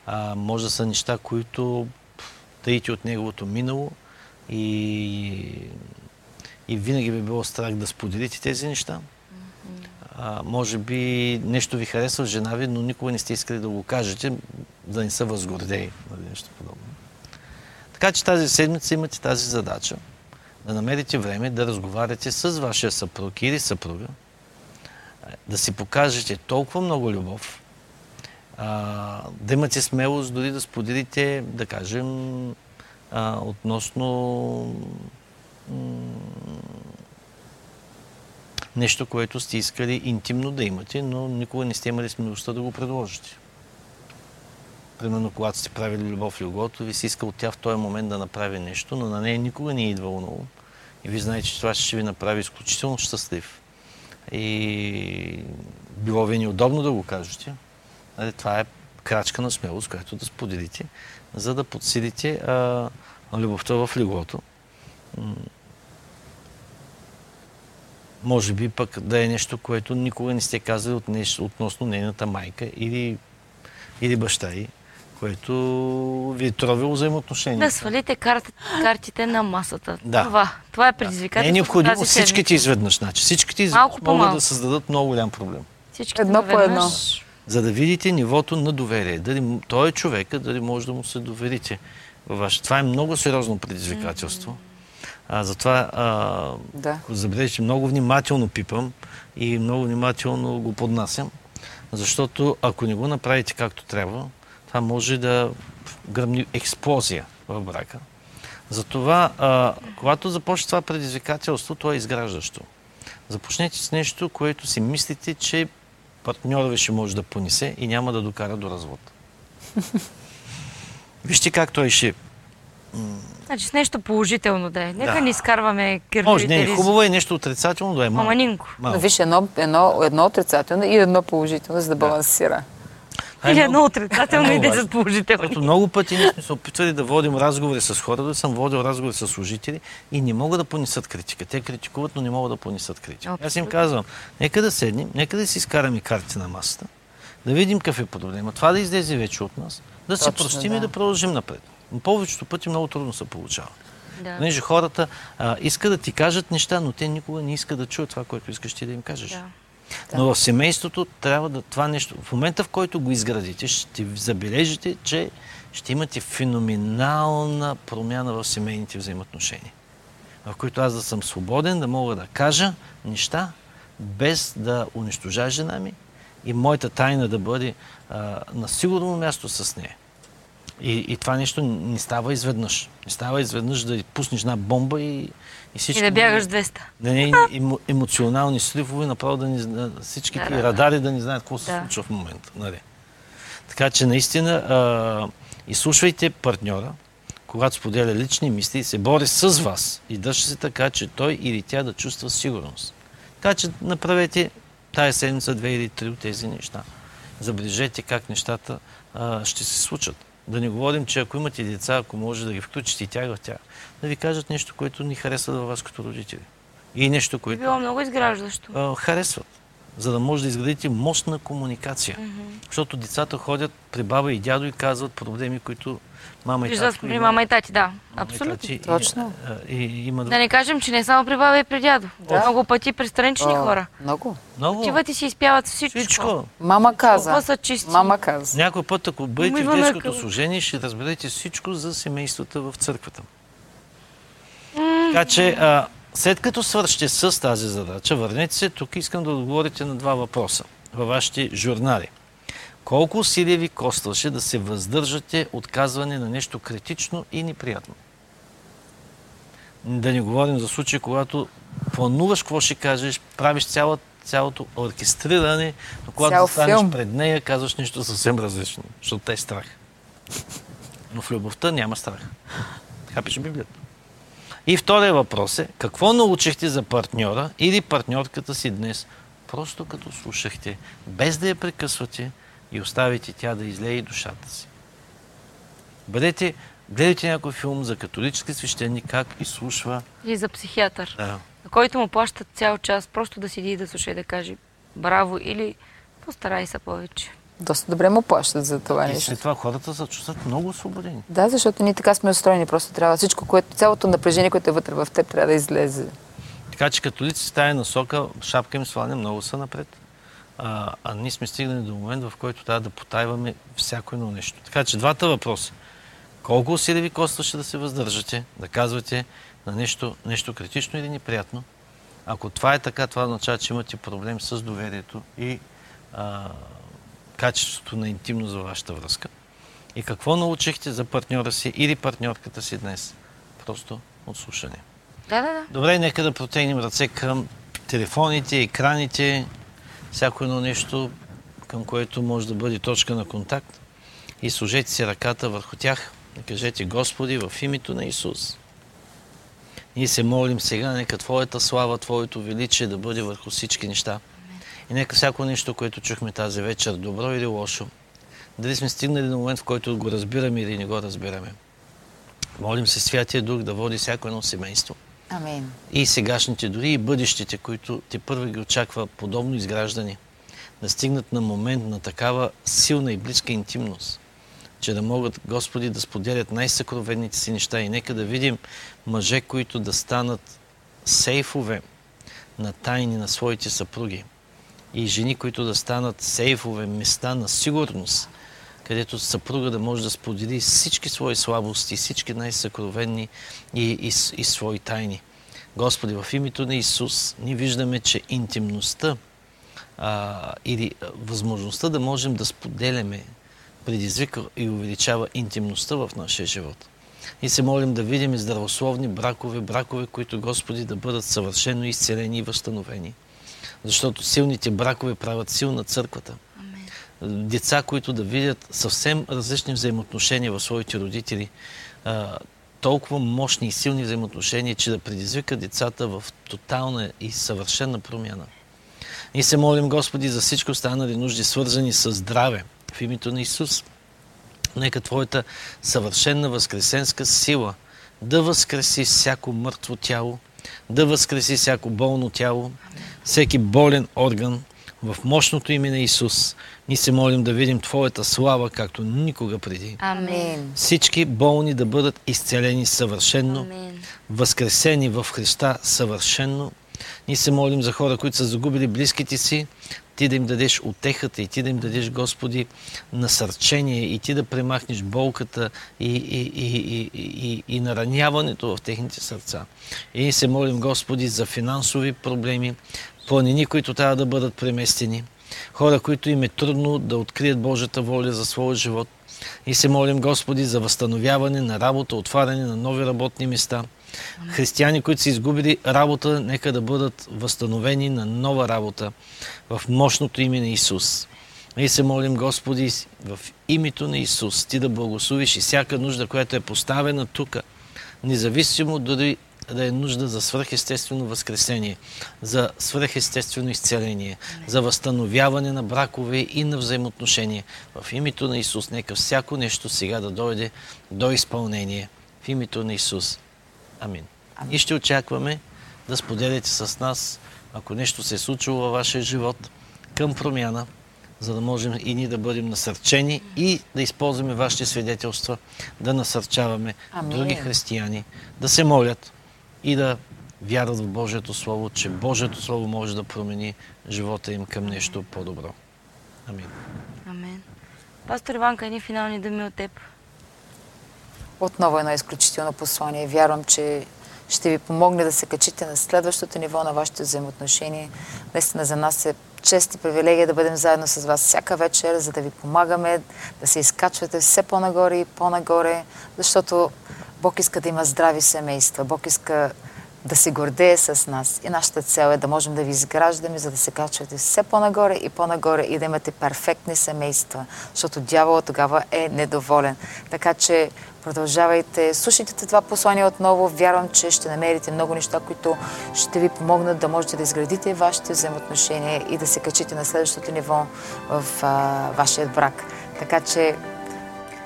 А, може да са неща, които таите от неговото минало и, и винаги ви било страх да споделите тези неща. А, може би нещо ви харесва жена ви, но никога не сте искали да го кажете, да не са възгордеи. Нали, нещо подобно. Така че тази седмица имате тази задача да намерите време да разговаряте с вашия съпруг или съпруга, да си покажете толкова много любов, да имате смелост дори да споделите, да кажем, относно нещо, което сте искали интимно да имате, но никога не сте имали смелостта да го предложите. Примерно, когато сте правили любов в леглото, ви се иска от тя в този момент да направи нещо, но на нея никога не е идвало ум. И ви знаете, че това ще ви направи изключително щастлив. И било ви неудобно да го кажете. Нали, Това е крачка на смелост, която да споделите, за да подсилите а, любовта в леглото. Може би пък да е нещо, което никога не сте казали от нещо, относно нейната майка или, или баща й, което ви е тровило взаимоотношения. Да свалите карта, картите на масата. Да. Това, това е Не предизвикателство. е необходимо тази всичките изведнъж. Значи, всичките из... Малко по могат да създадат много голям проблем. Всичките Едно по едно. За да видите нивото на доверие. Дали той е човека, дали може да му се доверите. ваше. Това е много сериозно предизвикателство. А, затова, а, Да. забележите, много внимателно пипам и много внимателно го поднасям, защото ако не го направите както трябва, това може да гръмни експлозия в брака. Затова, а, когато започне това предизвикателство, то е изграждащо. Започнете с нещо, което си мислите, че партньора ви ще може да понесе и няма да докара до развод. *laughs* Вижте как той ще... Значи с нещо положително да е. Нека Да. не изкарваме Може, кирпичите не е хубаво е нещо отрицателно да е малко. Маманинко. Малко. виж, едно, едно, едно отрицателно и едно положително, за да балансира. Е Или едно отрицателно и много 10 важно. положителни. Защото много пъти ние сме се опитвали да водим разговори с хора, да съм водил разговори с служители и не могат да понесат критика. Те критикуват, но не могат да понесат критика. Аз им казвам, нека да седнем, нека да си изкараме картите на масата, да видим какъв е проблема, това да излезе вече от нас, да се простим и да. да продължим напред. Но повечето пъти много трудно се получава. Да. Понеже хората а, искат да ти кажат неща, но те никога не искат да чуят това, което искаш ти да им кажеш. Да. Но в семейството трябва да това нещо, в момента в който го изградите, ще забележите, че ще имате феноменална промяна в семейните взаимоотношения. В които аз да съм свободен, да мога да кажа неща, без да унищожа жена ми и моята тайна да бъде а, на сигурно място с нея. И, и това нещо не става изведнъж. Не става изведнъж да пуснеш една бомба и, и всичко... И да бягаш 200. Да не *laughs* емо, емоционални сливове, направо да ни всички Да, радари да не знаят какво се Да. случва в момента. Нали? Така че наистина а, изслушвайте партньора, когато споделя лични мисли се бори с вас и държи се така, че той или тя да чувства сигурност. Така че направете тая седмица две или три от тези неща. Забележете как нещата а, ще се случат. Да не говорим, че ако имате деца, ако може да ги включите и тях в тях, да ви кажат нещо, което ни харесва във вас като родители. И нещо, което било много изграждащо. а, харесват. За да може да изградите мощна комуникация. Защото децата ходят при баба и дядо и казват проблеми, които мама и татко при мама и тати, да. Абсолютно. тати Точно. а, И, и, има Да не кажем, че не само при баба и при дядо. Много пъти при странични О, хора. Много. много. Отиват и си изпяват всичко. Всичко. Мама каза. Са чисти. Мама каза. Някой път, ако бъдете в Умива детското служение, ще разберете всичко за семействата в църквата. Така че, а, след като свършите с тази задача, върнете се тук. Искам да отговорите на два въпроса във вашите журнали. Колко усилия ви костваше да се въздържате от казване на нещо критично и неприятно? Да не говорим за случаи, когато плануваш какво ще кажеш, правиш цяло, цялото оркестриране, но когато Цял застанеш филм. пред нея, казваш нещо съвсем различно, защото те е страх. Но в любовта няма страх. Така пише Библията. И втория въпрос е, какво научихте за партньора или партньорката си днес, просто като слушахте, без да я прекъсвате и оставите тя да излее душата си. Бъдете, гледайте някой филм за католически свещеник, как изслушва. И за психиатър, Да, на който му плащат цял час, просто да седи и да слуша и да каже браво или постарай се повече. Доста добре му плащат за това и нещо. след това хората се чувстват много освободени. Да, защото ние така сме устроени. Просто трябва всичко, което, цялото напрежение, което е вътре в теб, трябва да излезе. Така че католици в тая насока, шапка им сваля много са напред. А, а ние сме стигнали до момент, в който трябва да потайваме всяко едно нещо. Така че двата въпроса. Колко усилия ви костваше да се въздържате, да казвате на нещо, нещо критично или неприятно? Ако това е така, това означава, че имате проблем с доверието и а, качеството на интимност за вашата връзка. И какво научихте за партньора си или партньорката си днес? Просто от слушане. Да, да, да. Добре, нека да протегнем ръце към телефоните, екраните, всяко едно нещо, към което може да бъде точка на контакт. И сложете си ръката върху тях и кажете, Господи, в името на Исус. Ние се молим сега, нека Твоята слава, Твоето величие да бъде върху всички неща. И нека всяко нещо, което чухме тази вечер, добро или лошо, дали сме стигнали до момент, в който го разбираме или не го разбираме. Молим се Святия Дух да води всяко едно семейство Амин. и сегашните, дори и бъдещите, които те първо ги очаква подобно изграждане, да стигнат на момент на такава силна и близка интимност, че да могат Господи да споделят най-съкровенните си неща и нека да видим мъже, които да станат сейфове на тайни на своите съпруги и жени, които да станат сейфове, места на сигурност, където съпруга да може да сподели всички свои слабости, всички най-съкровенни и, и, и свои тайни. Господи, в името на Исус ние виждаме, че интимността а, или възможността да можем да споделяме предизвика и увеличава интимността в нашия живот. И се молим да видим здравословни бракове, бракове, които Господи да бъдат съвършено изцелени и възстановени. Защото силните бракове правят силна църквата. Деца, които да видят съвсем различни взаимоотношения в своите родители, толкова мощни и силни взаимоотношения, че да предизвика децата в тотална и съвършена промяна. Ние се молим, Господи, за всички останали нужди, свързани с здраве в името на Исус. Нека Твоята съвършена възкресенска сила да възкреси всяко мъртво тяло, да възкреси всяко болно тяло, всеки болен орган, В мощното име на Исус ние се молим да видим Твоята слава, както никога преди. Амин. Всички болни да бъдат изцелени съвършенно, Амин. възкресени в Христа съвършенно. Ние се молим за хора, които са загубили близките си, ти да им дадеш утехата и ти да им дадеш, Господи, насърчение и ти да премахнеш болката и, и, и, и, и, нараняването в техните сърца. И се молим, Господи, за финансови проблеми, планини, които трябва да бъдат преместени, хора, които им е трудно да открият Божията воля за своя живот. И се молим, Господи, за възстановяване на работа, отваряне на нови работни места. Християни, които са изгубили работа, нека да бъдат възстановени на нова работа в мощното име на Исус. И се молим, Господи, в името на Исус, Ти да благословиш и всяка нужда, която е поставена тук, независимо дори да е нужда за свръхестествено възкресение, за свръхестествено изцеление, за възстановяване на бракове и на взаимоотношения. В името на Исус, нека всяко нещо сега да дойде до изпълнение. В името на Исус. Амин. И ще очакваме да споделите с нас, ако нещо се е случило във вашия живот, към промяна, за да можем и ние да бъдем насърчени и да използваме вашите свидетелства, да насърчаваме Амин. други християни, да се молят и да вярват в Божието Слово, че Божието Слово може да промени живота им към нещо по-добро. Амин. Амин. Пастор Иванка, едни финални думи от теб. Отново едно изключително послание. Вярвам, че ще ви помогне да се качите на следващото ниво на вашите взаимоотношения. Наистина за нас е чест и привилегия да бъдем заедно с вас всяка вечер, за да ви помагаме да се изкачвате все по-нагоре и по-нагоре, защото Бог иска да има здрави семейства. Бог иска да се гордее с нас. И нашата цел е да можем да ви изграждаме, за да се качвате все по-нагоре и по-нагоре и да имате перфектни семейства, защото дяволът тогава е недоволен. Така че продължавайте, слушайте това послание отново. Вярвам, че ще намерите много неща, които ще ви помогнат да можете да изградите вашите взаимоотношения и да се качите на следващото ниво в а, вашия брак. Така че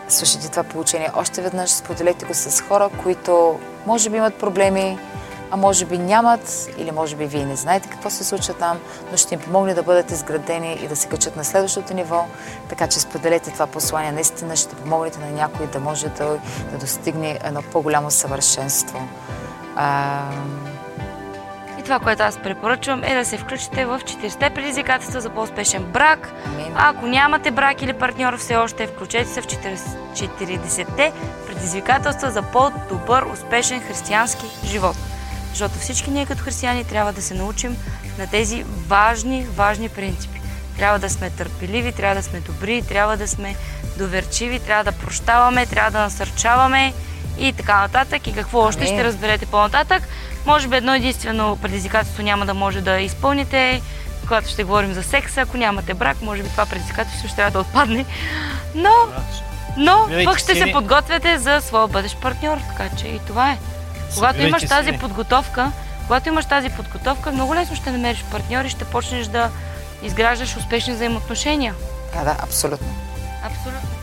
слушайте това получение още веднъж, споделете го с хора, които може би имат проблеми, а може би нямат, или може би вие не знаете какво се случва там, но ще им помогне да бъдат изградени и да се качат на следващото ниво. Така че споделете това послание. Наистина ще помогнете на някой да може да, да достигне едно по-голямо съвършенство. А, И това, което аз препоръчвам е да се включите в 40-те предизвикателства за по-успешен брак. Амин. А ако нямате брак или партньор все още, включете се в 40 40-те предизвикателства за по-добър, успешен християнски живот. Защото всички ние като християни трябва да се научим на тези важни, важни принципи. Трябва да сме търпеливи, трябва да сме добри, трябва да сме доверчиви, трябва да прощаваме, трябва да насърчаваме и така нататък. И какво още ще разберете по-нататък. Може би едно единствено предизвикателство няма да може да изпълните, когато ще говорим за секса. Ако нямате брак, може би това предизвикателство ще трябва да отпадне. Но, но пък ще се подготвяте за своя бъдещ партньор. Така че и това е. Когато Събирайте имаш тази сили. подготовка, когато имаш тази подготовка, много лесно ще намериш партньор и ще почнеш да изграждаш успешни взаимоотношения. да, да, абсолютно. Абсолютно.